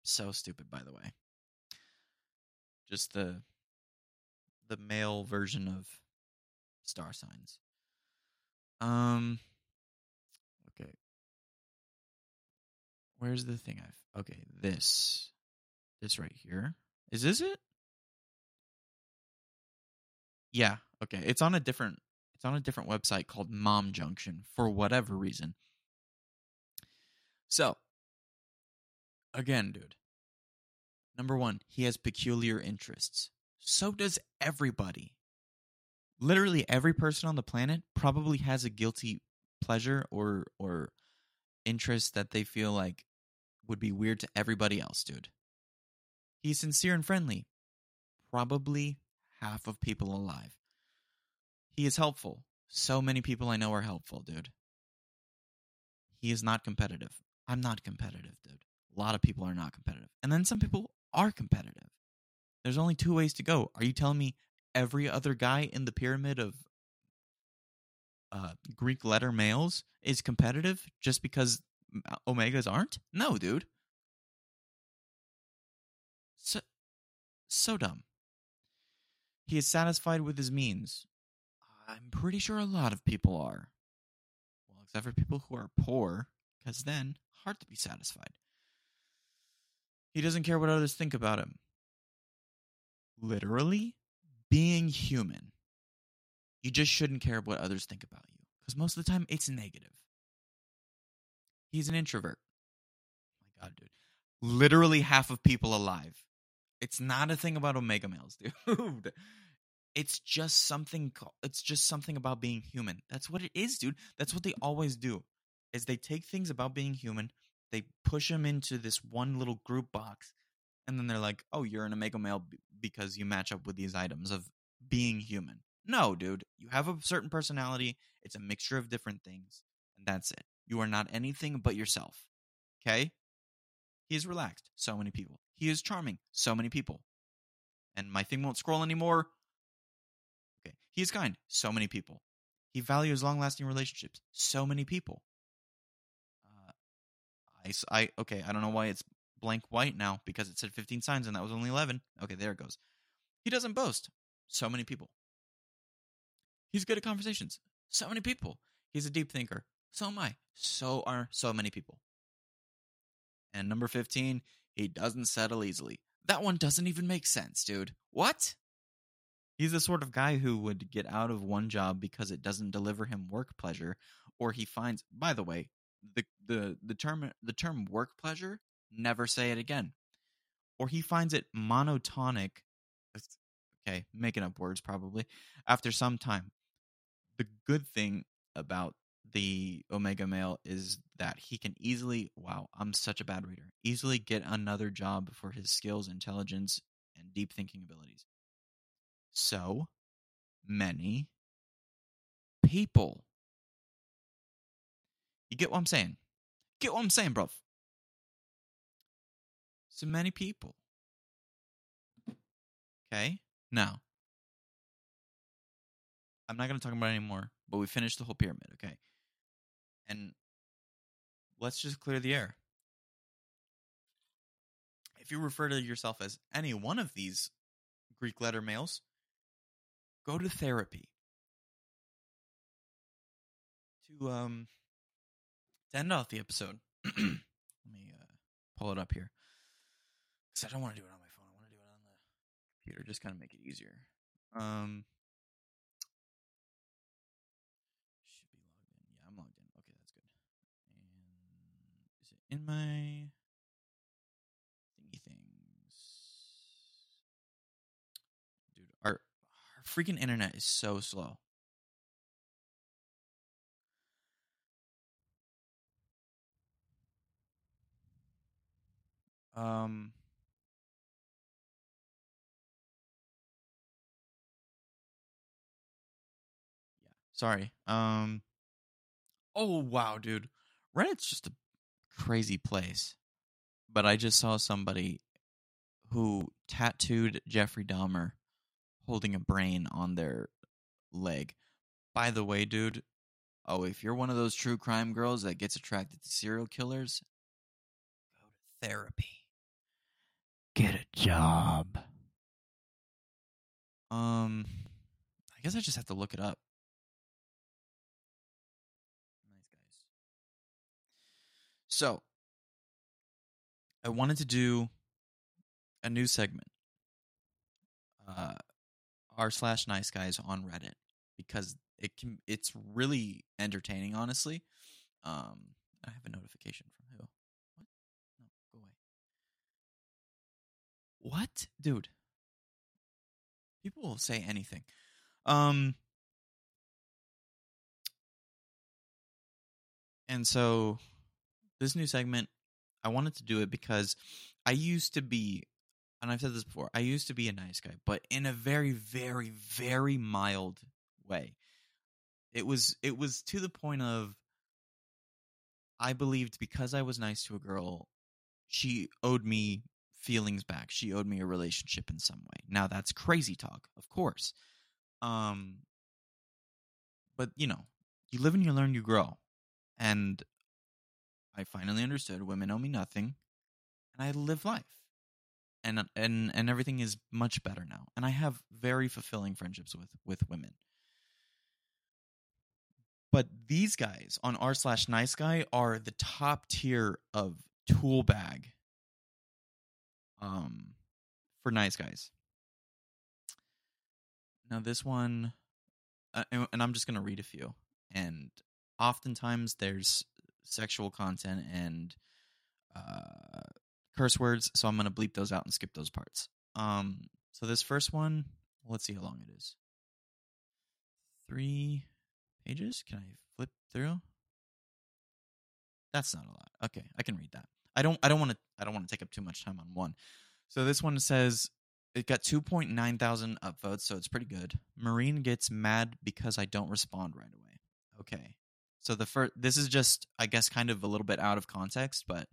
So stupid, by the way. Just the the male version of star signs. Um. Okay. Where's the thing I've okay, this. This right here. Is this it? Yeah, okay. It's on a different it's on a different website called Mom Junction for whatever reason. So, again, dude. Number 1, he has peculiar interests. So does everybody. Literally every person on the planet probably has a guilty pleasure or or interest that they feel like would be weird to everybody else, dude. He's sincere and friendly. Probably half of people alive. He is helpful. So many people I know are helpful, dude. He is not competitive. I'm not competitive, dude. A lot of people are not competitive. And then some people are competitive. There's only two ways to go. Are you telling me every other guy in the pyramid of uh, Greek letter males is competitive just because omegas aren't? No, dude. So, so dumb. He is satisfied with his means. I'm pretty sure a lot of people are. Well, except for people who are poor, because then hard to be satisfied. He doesn't care what others think about him. Literally, being human. You just shouldn't care what others think about you, because most of the time it's negative. He's an introvert. Oh my God, dude. Literally half of people alive. It's not a thing about omega males, dude. It's just something. It's just something about being human. That's what it is, dude. That's what they always do. Is they take things about being human, they push them into this one little group box, and then they're like, "Oh, you're an omega male because you match up with these items of being human." No, dude. You have a certain personality. It's a mixture of different things, and that's it. You are not anything but yourself. Okay? He is relaxed. So many people. He is charming. So many people. And my thing won't scroll anymore. Okay. He is kind. So many people. He values long lasting relationships. So many people. Uh, I, I, okay, I don't know why it's blank white now because it said 15 signs and that was only 11. Okay, there it goes. He doesn't boast. So many people. He's good at conversations. So many people. He's a deep thinker. So am I. So are so many people. And number 15, he doesn't settle easily. That one doesn't even make sense, dude. What? He's the sort of guy who would get out of one job because it doesn't deliver him work pleasure, or he finds. By the way, the the the term the term work pleasure. Never say it again. Or he finds it monotonic. Okay, making up words probably. After some time, the good thing about the omega male is that he can easily wow i'm such a bad reader easily get another job for his skills intelligence and deep thinking abilities so many people. You get what i'm saying? Get what i'm saying bro so many people. Okay now i'm not going to talk about it anymore but we finished the whole pyramid okay? And let's just clear the air. If you refer to yourself as any one of these Greek letter males, go to therapy. To um to end off the episode, let me uh, pull it up here because I don't want to do it on my phone. I want to do it on the computer, just kind of make it easier. Um, should be logged in. Yeah, I'm logged in. Okay, that's good. And is it in my thingy things? Dude, our, our freaking internet is so slow. Um. Yeah. Sorry. Um. Oh wow, dude. Reddit's just a crazy place. But I just saw somebody who tattooed Jeffrey Dahmer holding a brain on their leg. By the way, dude, oh, if you're one of those true crime girls that gets attracted to serial killers, go to therapy. Get a job. Um, I guess I just have to look it up. Nice guys. So, I wanted to do a new segment. Uh, r slash nice guys on Reddit because it can. It's really entertaining, honestly. Um, I have a notification from who? What? No, go away. What, dude? People will say anything. Um, and so this new segment, I wanted to do it because I used to be, and I've said this before, I used to be a nice guy, but in a very, very, very mild way. It was, it was to the point of, I believed because I was nice to a girl, she owed me feelings back. She owed me a relationship in some way. Now that's crazy talk, of course. Um but you know, you live and you learn, you grow. And I finally understood women owe me nothing and I live life. And and and everything is much better now. And I have very fulfilling friendships with with women. But these guys on r slash nice guy are the top tier of tool bag um for nice guys. Now this one, uh, and and I'm just gonna read a few. And oftentimes there's sexual content and uh, curse words, so I'm gonna bleep those out and skip those parts. Um, so this first one, let's see how long it is. Three pages. Can I flip through? That's not a lot. Okay, I can read that. I don't. I don't want to. I don't want to take up too much time on one. So this one says it got 2.9 thousand upvotes, so it's pretty good. Marine gets mad because I don't respond right away. Okay, so the first. This is just, I guess, kind of a little bit out of context, but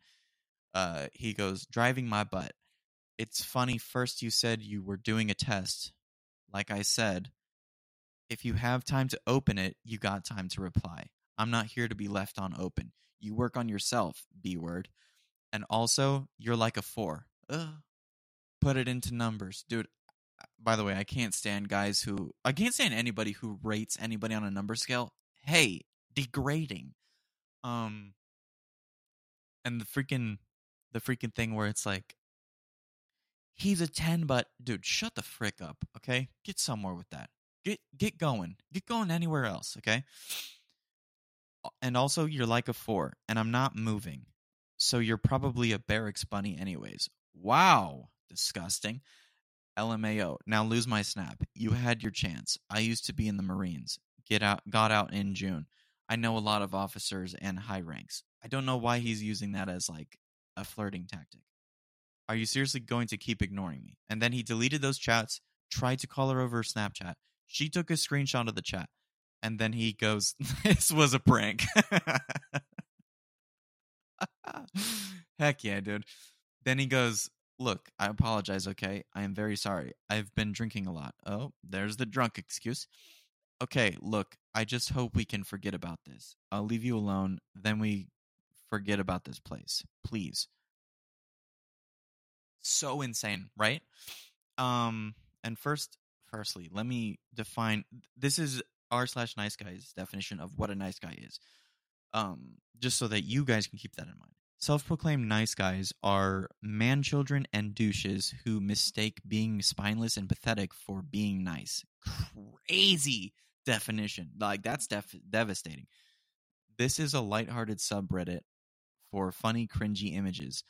uh, he goes driving my butt. It's funny. First, you said you were doing a test. Like I said, if you have time to open it, you got time to reply. I'm not here to be left on open. You work on yourself, B word. And also, you're like a four. Ugh. Put it into numbers. Dude, by the way, I can't stand guys who. I can't stand anybody who rates anybody on a number scale. Hey, degrading. Um. And the freaking. The freaking thing where it's like. He's a 10, but dude, shut the frick up, okay? Get somewhere with that. Get get going. Get going anywhere else, okay? And also, you're like a four, and I'm not moving. So you're probably a barracks bunny, anyways. Wow, disgusting. LMAO. Now lose my snap. You had your chance. I used to be in the Marines. Get out. Got out in June. I know a lot of officers and high ranks. I don't know why he's using that as like a flirting tactic. Are you seriously going to keep ignoring me? And then he deleted those chats. Tried to call her over Snapchat. She took a screenshot of the chat. And then he goes, This was a prank. Heck yeah, dude. Then he goes, Look, I apologize, okay? I am very sorry. I've been drinking a lot. Oh, there's the drunk excuse. Okay, look, I just hope we can forget about this. I'll leave you alone, then we forget about this place. Please. So insane, right? Um, and first firstly, let me define this is r slash nice guy's definition of what a nice guy is. Um, just so that you guys can keep that in mind. Self proclaimed nice guys are man children and douches who mistake being spineless and pathetic for being nice. Crazy definition. Like, that's def- devastating. This is a lighthearted subreddit for funny, cringy images,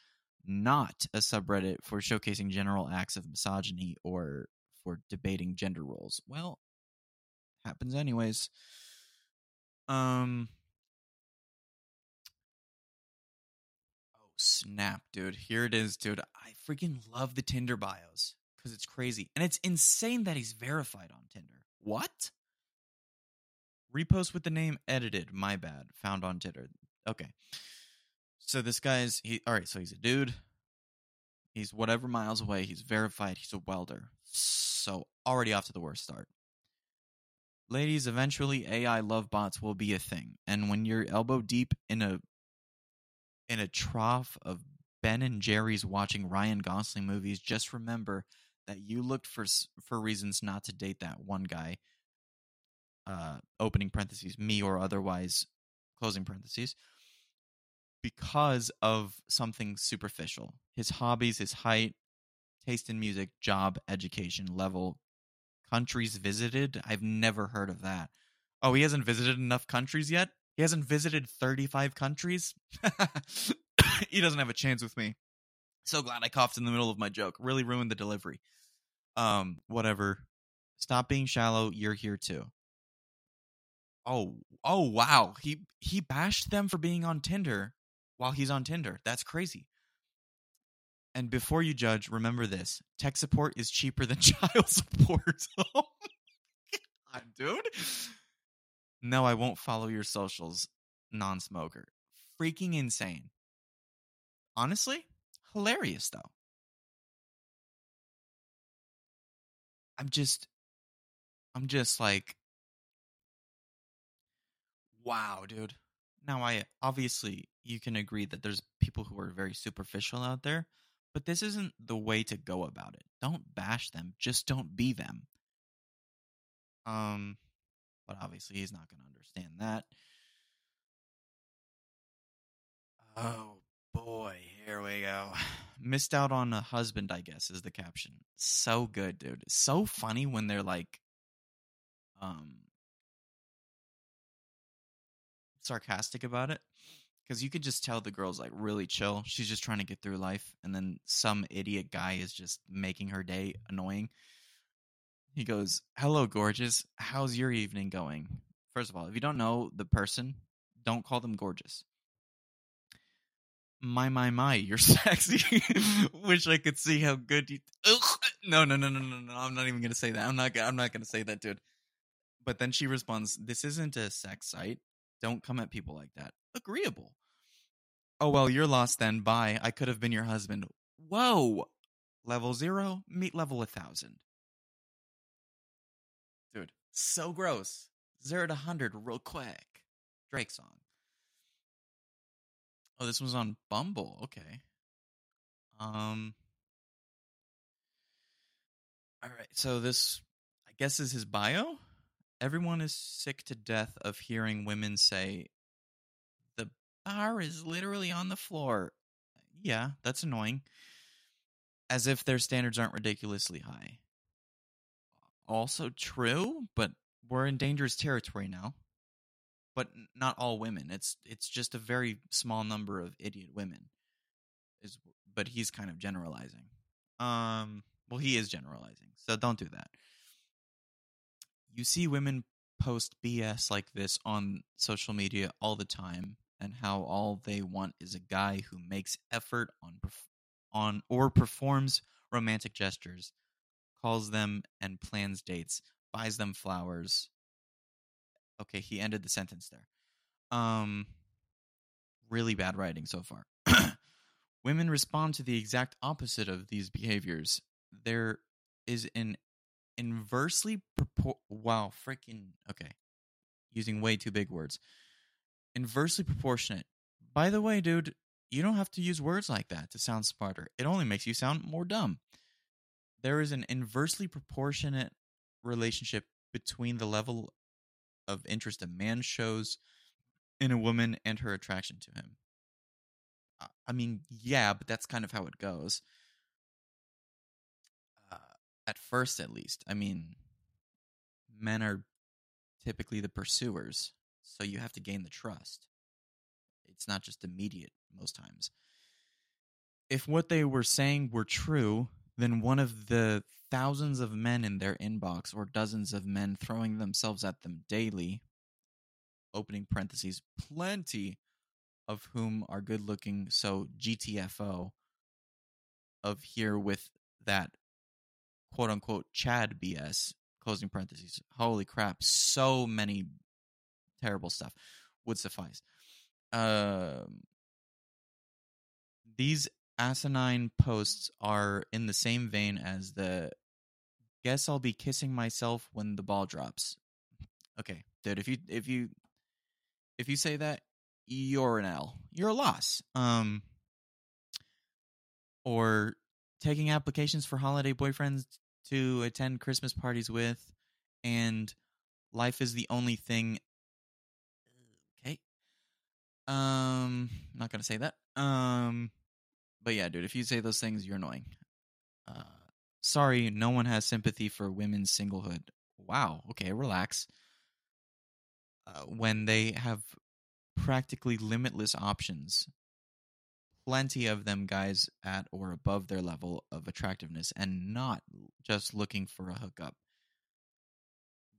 not a subreddit for showcasing general acts of misogyny or for debating gender roles. Well, happens anyways. Um, Oh snap, dude. Here it is, dude. I freaking love the Tinder bios because it's crazy. And it's insane that he's verified on Tinder. What? Repost with the name edited. My bad. Found on Tinder. Okay. So this guy's he all right, so he's a dude. He's whatever miles away. He's verified. He's a welder. So already off to the worst start. Ladies, eventually AI love bots will be a thing. And when you're elbow deep in a in a trough of Ben and Jerry's watching Ryan Gosling movies, just remember that you looked for for reasons not to date that one guy. Uh, opening parentheses, me or otherwise, closing parentheses, because of something superficial. His hobbies, his height, taste in music, job, education, level, countries visited. I've never heard of that. Oh, he hasn't visited enough countries yet? He hasn't visited 35 countries? he doesn't have a chance with me. So glad I coughed in the middle of my joke. Really ruined the delivery. Um, whatever. Stop being shallow. You're here too. Oh, oh wow. He he bashed them for being on Tinder while he's on Tinder. That's crazy. And before you judge, remember this: tech support is cheaper than child support. oh god, dude. No, I won't follow your socials, non-smoker. Freaking insane. Honestly, hilarious though. I'm just I'm just like wow, dude. Now I obviously you can agree that there's people who are very superficial out there, but this isn't the way to go about it. Don't bash them, just don't be them. Um but obviously he's not going to understand that. Oh boy, here we go. Missed out on a husband, I guess, is the caption. So good, dude. So funny when they're like um sarcastic about it because you could just tell the girl's like really chill. She's just trying to get through life, and then some idiot guy is just making her day annoying. He goes, "Hello, gorgeous. How's your evening going?" First of all, if you don't know the person, don't call them gorgeous. My my my, you're sexy. Wish I could see how good you. Ugh. No no no no no no. I'm not even gonna say that. I'm not. I'm not gonna say that, dude. But then she responds, "This isn't a sex site. Don't come at people like that. Agreeable." Oh well, you're lost then. Bye. I could have been your husband. Whoa. Level zero, meet level a thousand. Dude, so gross. Zero to hundred real quick. Drake song. Oh, this was on Bumble. Okay. Um. All right. So this, I guess, is his bio. Everyone is sick to death of hearing women say, "The bar is literally on the floor." Yeah, that's annoying. As if their standards aren't ridiculously high. Also true, but we're in dangerous territory now. But not all women. It's it's just a very small number of idiot women. Is but he's kind of generalizing. Um well he is generalizing. So don't do that. You see women post BS like this on social media all the time and how all they want is a guy who makes effort on on or performs romantic gestures, calls them and plans dates, buys them flowers. Okay, he ended the sentence there. Um really bad writing so far. Women respond to the exact opposite of these behaviors. There is an inversely propor- wow, freaking okay. Using way too big words. Inversely proportionate. By the way, dude, you don't have to use words like that to sound smarter. It only makes you sound more dumb. There is an inversely proportionate relationship between the level of interest a man shows in a woman and her attraction to him. I mean, yeah, but that's kind of how it goes. At first, at least. I mean, men are typically the pursuers, so you have to gain the trust. It's not just immediate most times. If what they were saying were true, then one of the thousands of men in their inbox or dozens of men throwing themselves at them daily, opening parentheses, plenty of whom are good looking, so GTFO of here with that quote unquote Chad BS, closing parentheses. Holy crap, so many terrible stuff would suffice. Um, these asinine posts are in the same vein as the guess I'll be kissing myself when the ball drops. Okay, dude, if you if you if you say that, you're an L. You're a loss. Um or taking applications for holiday boyfriends to attend Christmas parties with, and life is the only thing. Okay. Um, not gonna say that. Um, but yeah, dude, if you say those things, you're annoying. Uh, sorry, no one has sympathy for women's singlehood. Wow. Okay, relax. Uh, when they have practically limitless options plenty of them guys at or above their level of attractiveness and not just looking for a hookup.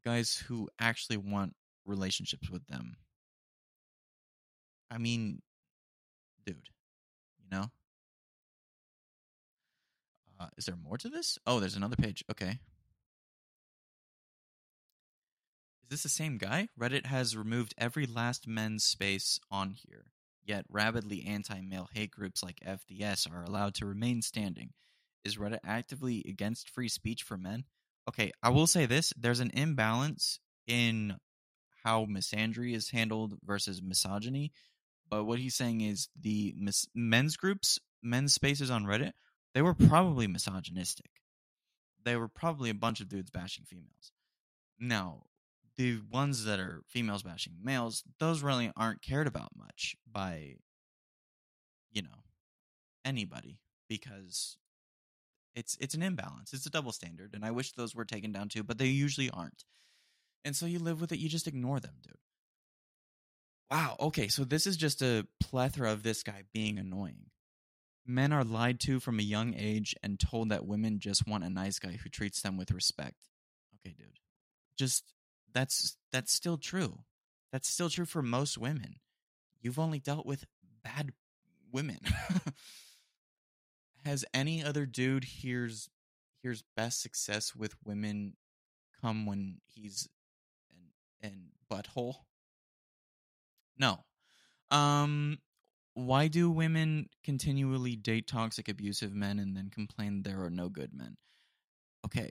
Guys who actually want relationships with them. I mean, dude, you know? Uh, is there more to this? Oh, there's another page. Okay. Is this the same guy? Reddit has removed every last men's space on here. Yet rabidly anti male hate groups like FDS are allowed to remain standing. Is Reddit actively against free speech for men? Okay, I will say this there's an imbalance in how misandry is handled versus misogyny. But what he's saying is the mis- men's groups, men's spaces on Reddit, they were probably misogynistic. They were probably a bunch of dudes bashing females. Now, the ones that are females bashing males, those really aren't cared about much by, you know, anybody because it's it's an imbalance. It's a double standard, and I wish those were taken down too, but they usually aren't. And so you live with it. You just ignore them, dude. Wow. Okay, so this is just a plethora of this guy being annoying. Men are lied to from a young age and told that women just want a nice guy who treats them with respect. Okay, dude. Just that's that's still true. That's still true for most women. You've only dealt with bad women. Has any other dude here's here's best success with women come when he's in, in butthole? No. Um why do women continually date toxic abusive men and then complain there are no good men? Okay,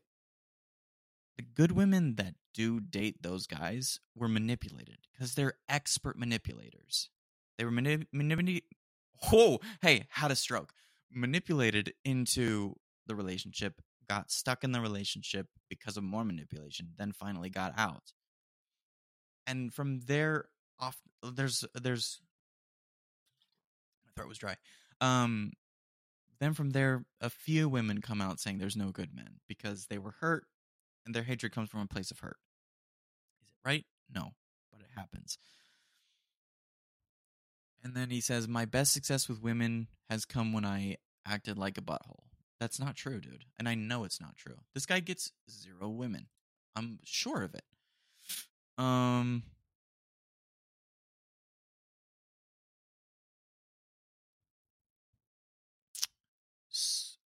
the good women that do date those guys were manipulated because they're expert manipulators. They were manip- manipulated. Oh, hey, had a stroke. Manipulated into the relationship, got stuck in the relationship because of more manipulation, then finally got out. And from there off, there's there's my throat was dry. Um, then from there, a few women come out saying there's no good men because they were hurt and their hatred comes from a place of hurt. Is it right? No, but it happens. And then he says, My best success with women has come when I acted like a butthole. That's not true, dude. And I know it's not true. This guy gets zero women. I'm sure of it. Um.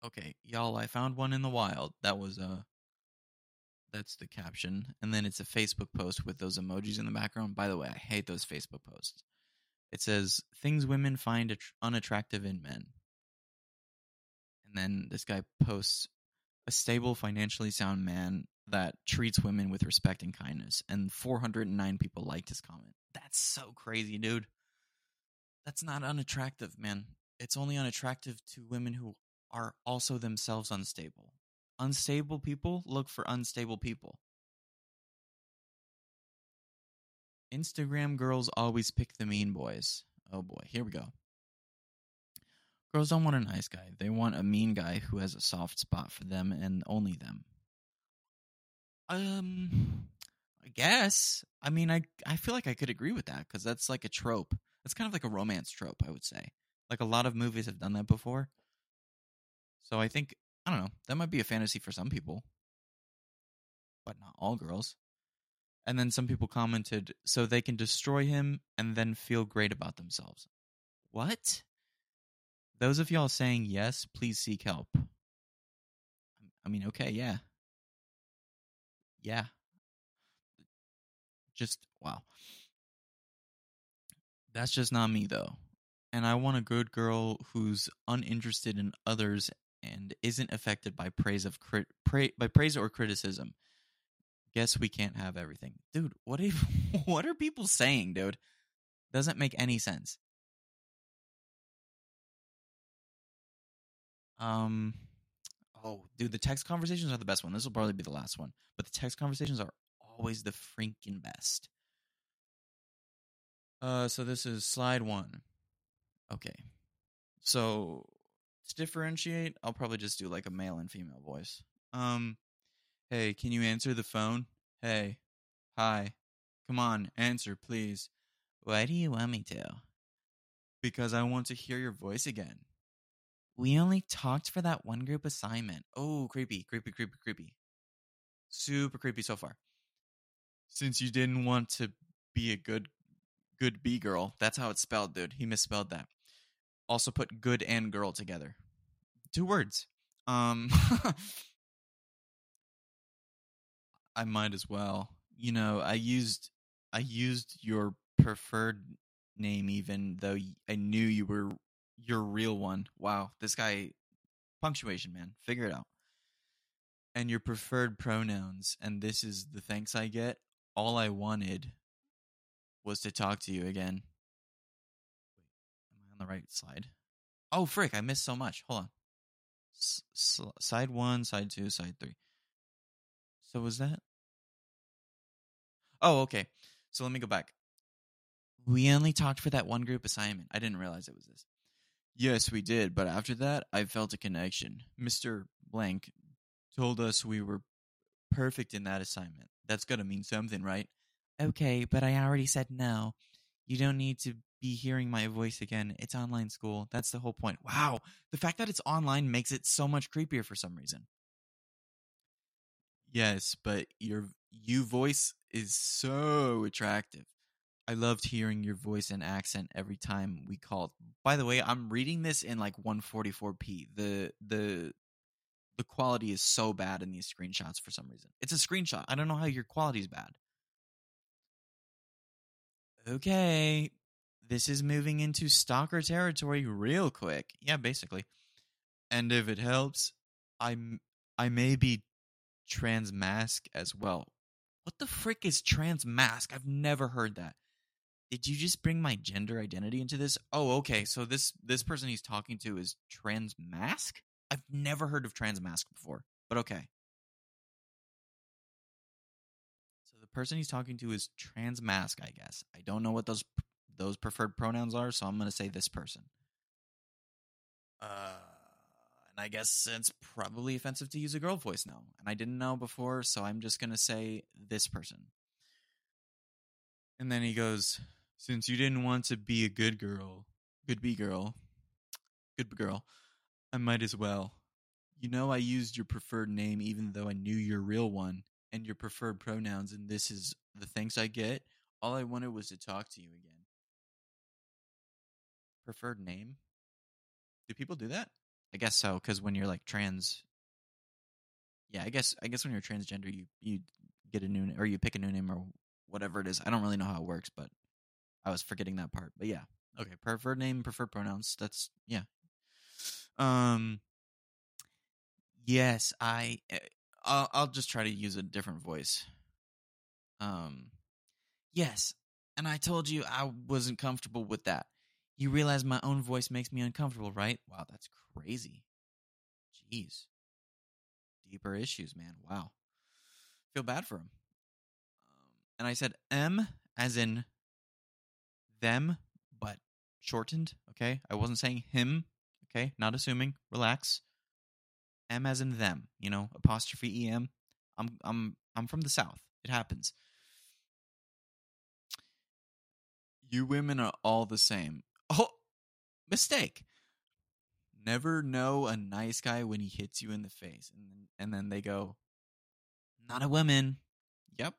Okay, y'all, I found one in the wild. That was uh that's the caption. And then it's a Facebook post with those emojis in the background. By the way, I hate those Facebook posts. It says things women find unattractive in men. And then this guy posts a stable, financially sound man that treats women with respect and kindness. And 409 people liked his comment. That's so crazy, dude. That's not unattractive, man. It's only unattractive to women who are also themselves unstable unstable people look for unstable people. Instagram girls always pick the mean boys. Oh boy, here we go. Girls don't want a nice guy. They want a mean guy who has a soft spot for them and only them. Um I guess. I mean, I I feel like I could agree with that cuz that's like a trope. That's kind of like a romance trope, I would say. Like a lot of movies have done that before. So I think I don't know. That might be a fantasy for some people, but not all girls. And then some people commented, so they can destroy him and then feel great about themselves. What? Those of y'all saying yes, please seek help. I mean, okay, yeah. Yeah. Just, wow. That's just not me, though. And I want a good girl who's uninterested in others and isn't affected by praise of crit, pra- by praise or criticism. Guess we can't have everything, dude. What if what are people saying, dude? Doesn't make any sense. Um, oh, dude, the text conversations are the best one. This will probably be the last one, but the text conversations are always the freaking best. Uh, so this is slide one. Okay, so to differentiate, I'll probably just do like a male and female voice. Um, hey, can you answer the phone? Hey, hi, come on, answer, please. Why do you want me to? Because I want to hear your voice again. We only talked for that one group assignment. Oh, creepy, creepy, creepy, creepy. Super creepy so far. Since you didn't want to be a good good B girl, that's how it's spelled, dude. He misspelled that. Also put good and girl together. Two words. Um I might as well. You know, I used I used your preferred name even though I knew you were your real one. Wow, this guy punctuation, man. Figure it out. And your preferred pronouns and this is the thanks I get. All I wanted was to talk to you again. On the right slide? Oh, frick, I missed so much. Hold on. Side 1, side 2, side 3. So was that? Oh, okay. So let me go back. We only talked for that one group assignment. I didn't realize it was this. Yes, we did, but after that, I felt a connection. Mr. Blank told us we were perfect in that assignment. That's got to mean something, right? Okay, but I already said no. You don't need to be hearing my voice again. It's online school. That's the whole point. Wow. The fact that it's online makes it so much creepier for some reason. Yes, but your you voice is so attractive. I loved hearing your voice and accent every time we called. By the way, I'm reading this in like 144p. The the the quality is so bad in these screenshots for some reason. It's a screenshot. I don't know how your quality is bad. Okay, this is moving into stalker territory real quick. Yeah, basically. And if it helps, I'm I may be trans masc as well. What the frick is trans masc? I've never heard that. Did you just bring my gender identity into this? Oh, okay. So this this person he's talking to is trans masc? I've never heard of trans masc before. But okay. So the person he's talking to is trans masc, I guess. I don't know what those those preferred pronouns are, so I'm going to say this person. Uh and I guess it's probably offensive to use a girl voice now. And I didn't know before, so I'm just going to say this person. And then he goes, Since you didn't want to be a good girl, good B girl, good girl, I might as well. You know, I used your preferred name even though I knew your real one and your preferred pronouns, and this is the thanks I get. All I wanted was to talk to you again. Preferred name? Do people do that? I guess so, because when you're like trans, yeah, I guess I guess when you're transgender, you you get a new or you pick a new name or whatever it is. I don't really know how it works, but I was forgetting that part. But yeah, okay, preferred name, preferred pronouns. That's yeah. Um. Yes, I. eh, I'll, I'll just try to use a different voice. Um. Yes, and I told you I wasn't comfortable with that. You realize my own voice makes me uncomfortable, right? Wow, that's crazy. Jeez. Deeper issues, man. Wow. Feel bad for him. Um, and I said M as in them, but shortened. Okay. I wasn't saying him. Okay. Not assuming. Relax. M as in them. You know, apostrophe em. I'm I'm I'm from the south. It happens. You women are all the same. Oh, mistake. Never know a nice guy when he hits you in the face, and then, and then they go, "Not a woman." Yep.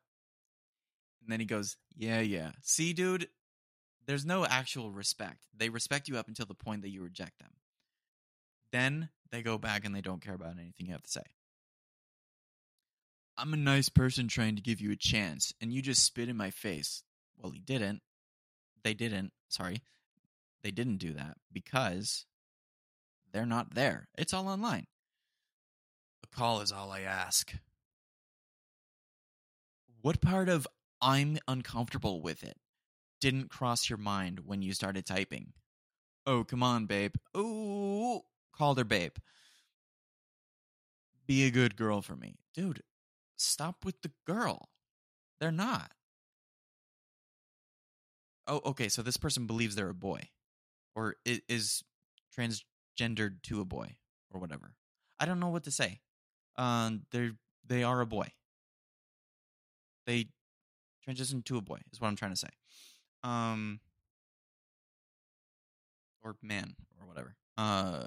And then he goes, "Yeah, yeah." See, dude, there's no actual respect. They respect you up until the point that you reject them. Then they go back and they don't care about anything you have to say. I'm a nice person trying to give you a chance, and you just spit in my face. Well, he didn't. They didn't. Sorry. They didn't do that because they're not there. It's all online. A call is all I ask. What part of I'm uncomfortable with it didn't cross your mind when you started typing? Oh, come on, babe. Ooh, called her babe. be a good girl for me. Dude, stop with the girl. They're not. Oh, okay. So this person believes they're a boy or is transgendered to a boy or whatever. I don't know what to say. Um, they're they are a boy. They transition to a boy is what I'm trying to say. Um, or man or whatever. Uh,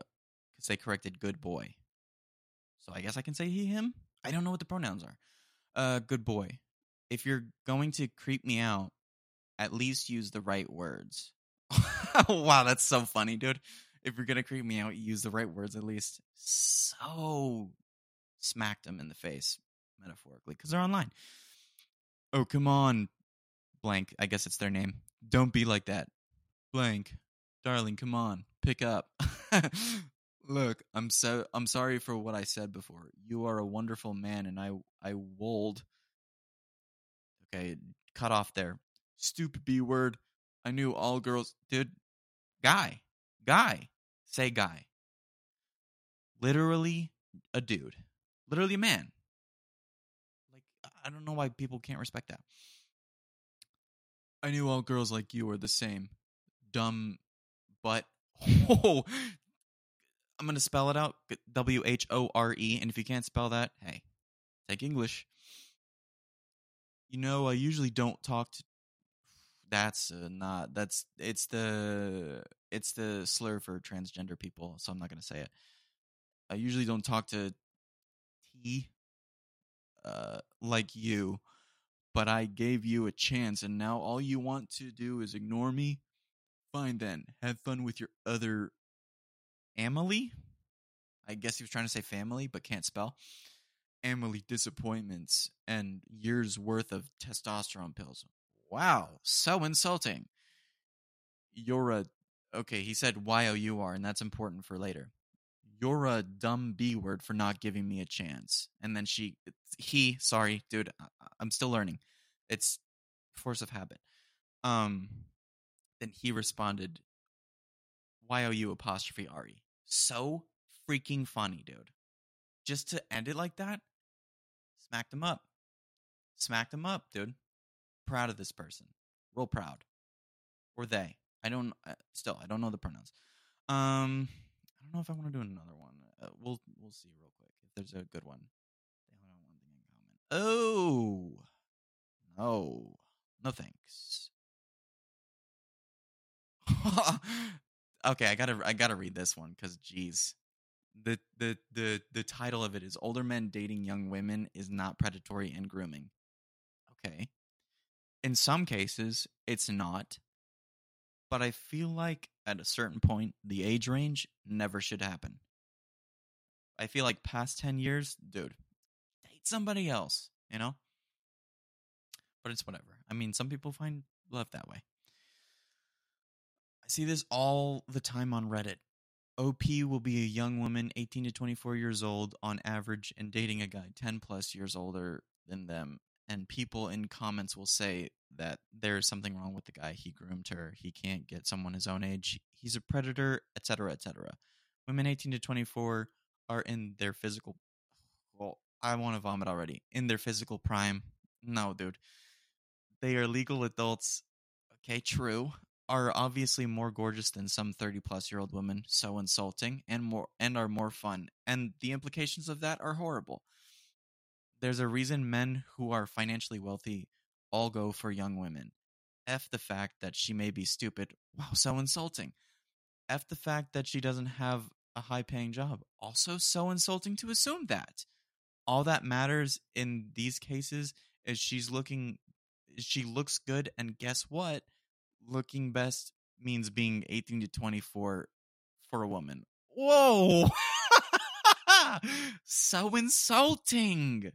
because they corrected good boy. So I guess I can say he him. I don't know what the pronouns are. Uh, good boy. If you're going to creep me out, at least use the right words. wow, that's so funny, dude. If you're gonna creep me out, use the right words at least. So smacked them in the face, metaphorically, because they're online. Oh, come on, blank. I guess it's their name. Don't be like that, blank. Darling, come on, pick up. Look, I'm so I'm sorry for what I said before. You are a wonderful man, and I I wold. Okay, cut off there. Stupid B word. I knew all girls. Dude, guy, guy, say guy. Literally a dude. Literally a man. Like I don't know why people can't respect that. I knew all girls like you were the same. Dumb but oh, I'm gonna spell it out. W H O R E. And if you can't spell that, hey, take English. You know, I usually don't talk to. That's uh, not. That's it's the it's the slur for transgender people. So I'm not gonna say it. I usually don't talk to T uh, like you, but I gave you a chance, and now all you want to do is ignore me. Fine then, have fun with your other Emily. I guess he was trying to say family, but can't spell. Emily disappointments and years worth of testosterone pills. Wow, so insulting. You're a okay. He said Y O U R, and that's important for later. You're a dumb B word for not giving me a chance. And then she, he, sorry, dude, I'm still learning. It's force of habit. Um, then he responded, Y O U apostrophe R E. So freaking funny, dude. Just to end it like that, smacked him up. Smacked him up, dude. Proud of this person. Real proud. Or they. I don't, uh, still, I don't know the pronouns. Um, I don't know if I want to do another one. Uh, we'll, we'll see real quick if there's a good one. They only have one thing in common. Oh, no, no thanks. okay, I gotta I gotta read this one because geez, the the the the title of it is "Older Men Dating Young Women is Not Predatory and Grooming." Okay, in some cases it's not, but I feel like at a certain point the age range never should happen. I feel like past ten years, dude, date somebody else, you know. But it's whatever. I mean, some people find love that way. I see this all the time on Reddit. OP will be a young woman, 18 to 24 years old on average, and dating a guy 10 plus years older than them. And people in comments will say that there's something wrong with the guy. He groomed her. He can't get someone his own age. He's a predator, etc., etc. Women 18 to 24 are in their physical. Well, I want to vomit already. In their physical prime. No, dude. They are legal adults. Okay, true are obviously more gorgeous than some 30 plus year old women so insulting and more and are more fun and the implications of that are horrible there's a reason men who are financially wealthy all go for young women f the fact that she may be stupid wow so insulting f the fact that she doesn't have a high paying job also so insulting to assume that all that matters in these cases is she's looking she looks good and guess what looking best means being 18 to 24 for a woman. Whoa! so insulting.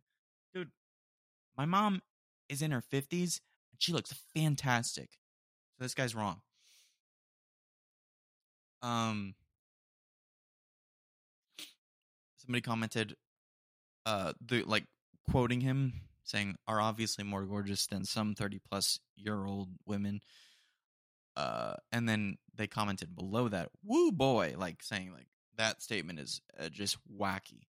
My mom is in her 50s and she looks fantastic. So this guy's wrong. Um somebody commented uh the like quoting him saying are obviously more gorgeous than some 30 plus year old women uh and then they commented below that woo boy like saying like that statement is uh, just wacky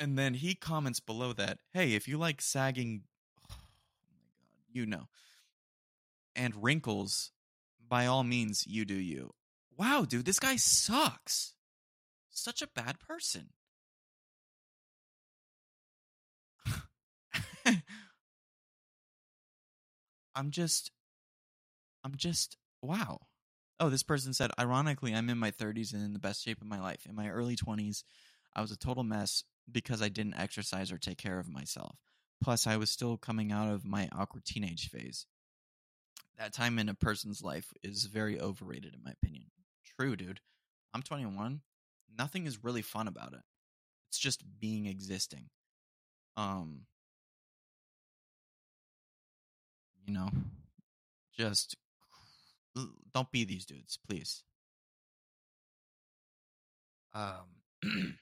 And then he comments below that, "Hey, if you like sagging, oh my god, you know, and wrinkles, by all means, you do you." Wow, dude, this guy sucks. Such a bad person. I'm just I'm just wow. Oh, this person said, ironically, I'm in my 30s and in the best shape of my life. In my early 20s, I was a total mess because I didn't exercise or take care of myself. Plus, I was still coming out of my awkward teenage phase. That time in a person's life is very overrated, in my opinion. True, dude. I'm 21. Nothing is really fun about it. It's just being existing. Um, you know, just don't be these dudes, please. Um,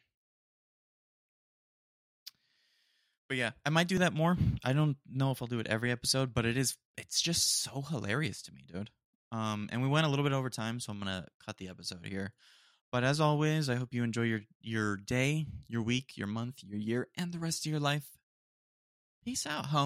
but yeah, I might do that more. I don't know if I'll do it every episode, but it is it's just so hilarious to me, dude. Um, and we went a little bit over time, so I'm gonna cut the episode here. But as always, I hope you enjoy your your day, your week, your month, your year, and the rest of your life. Peace out, home.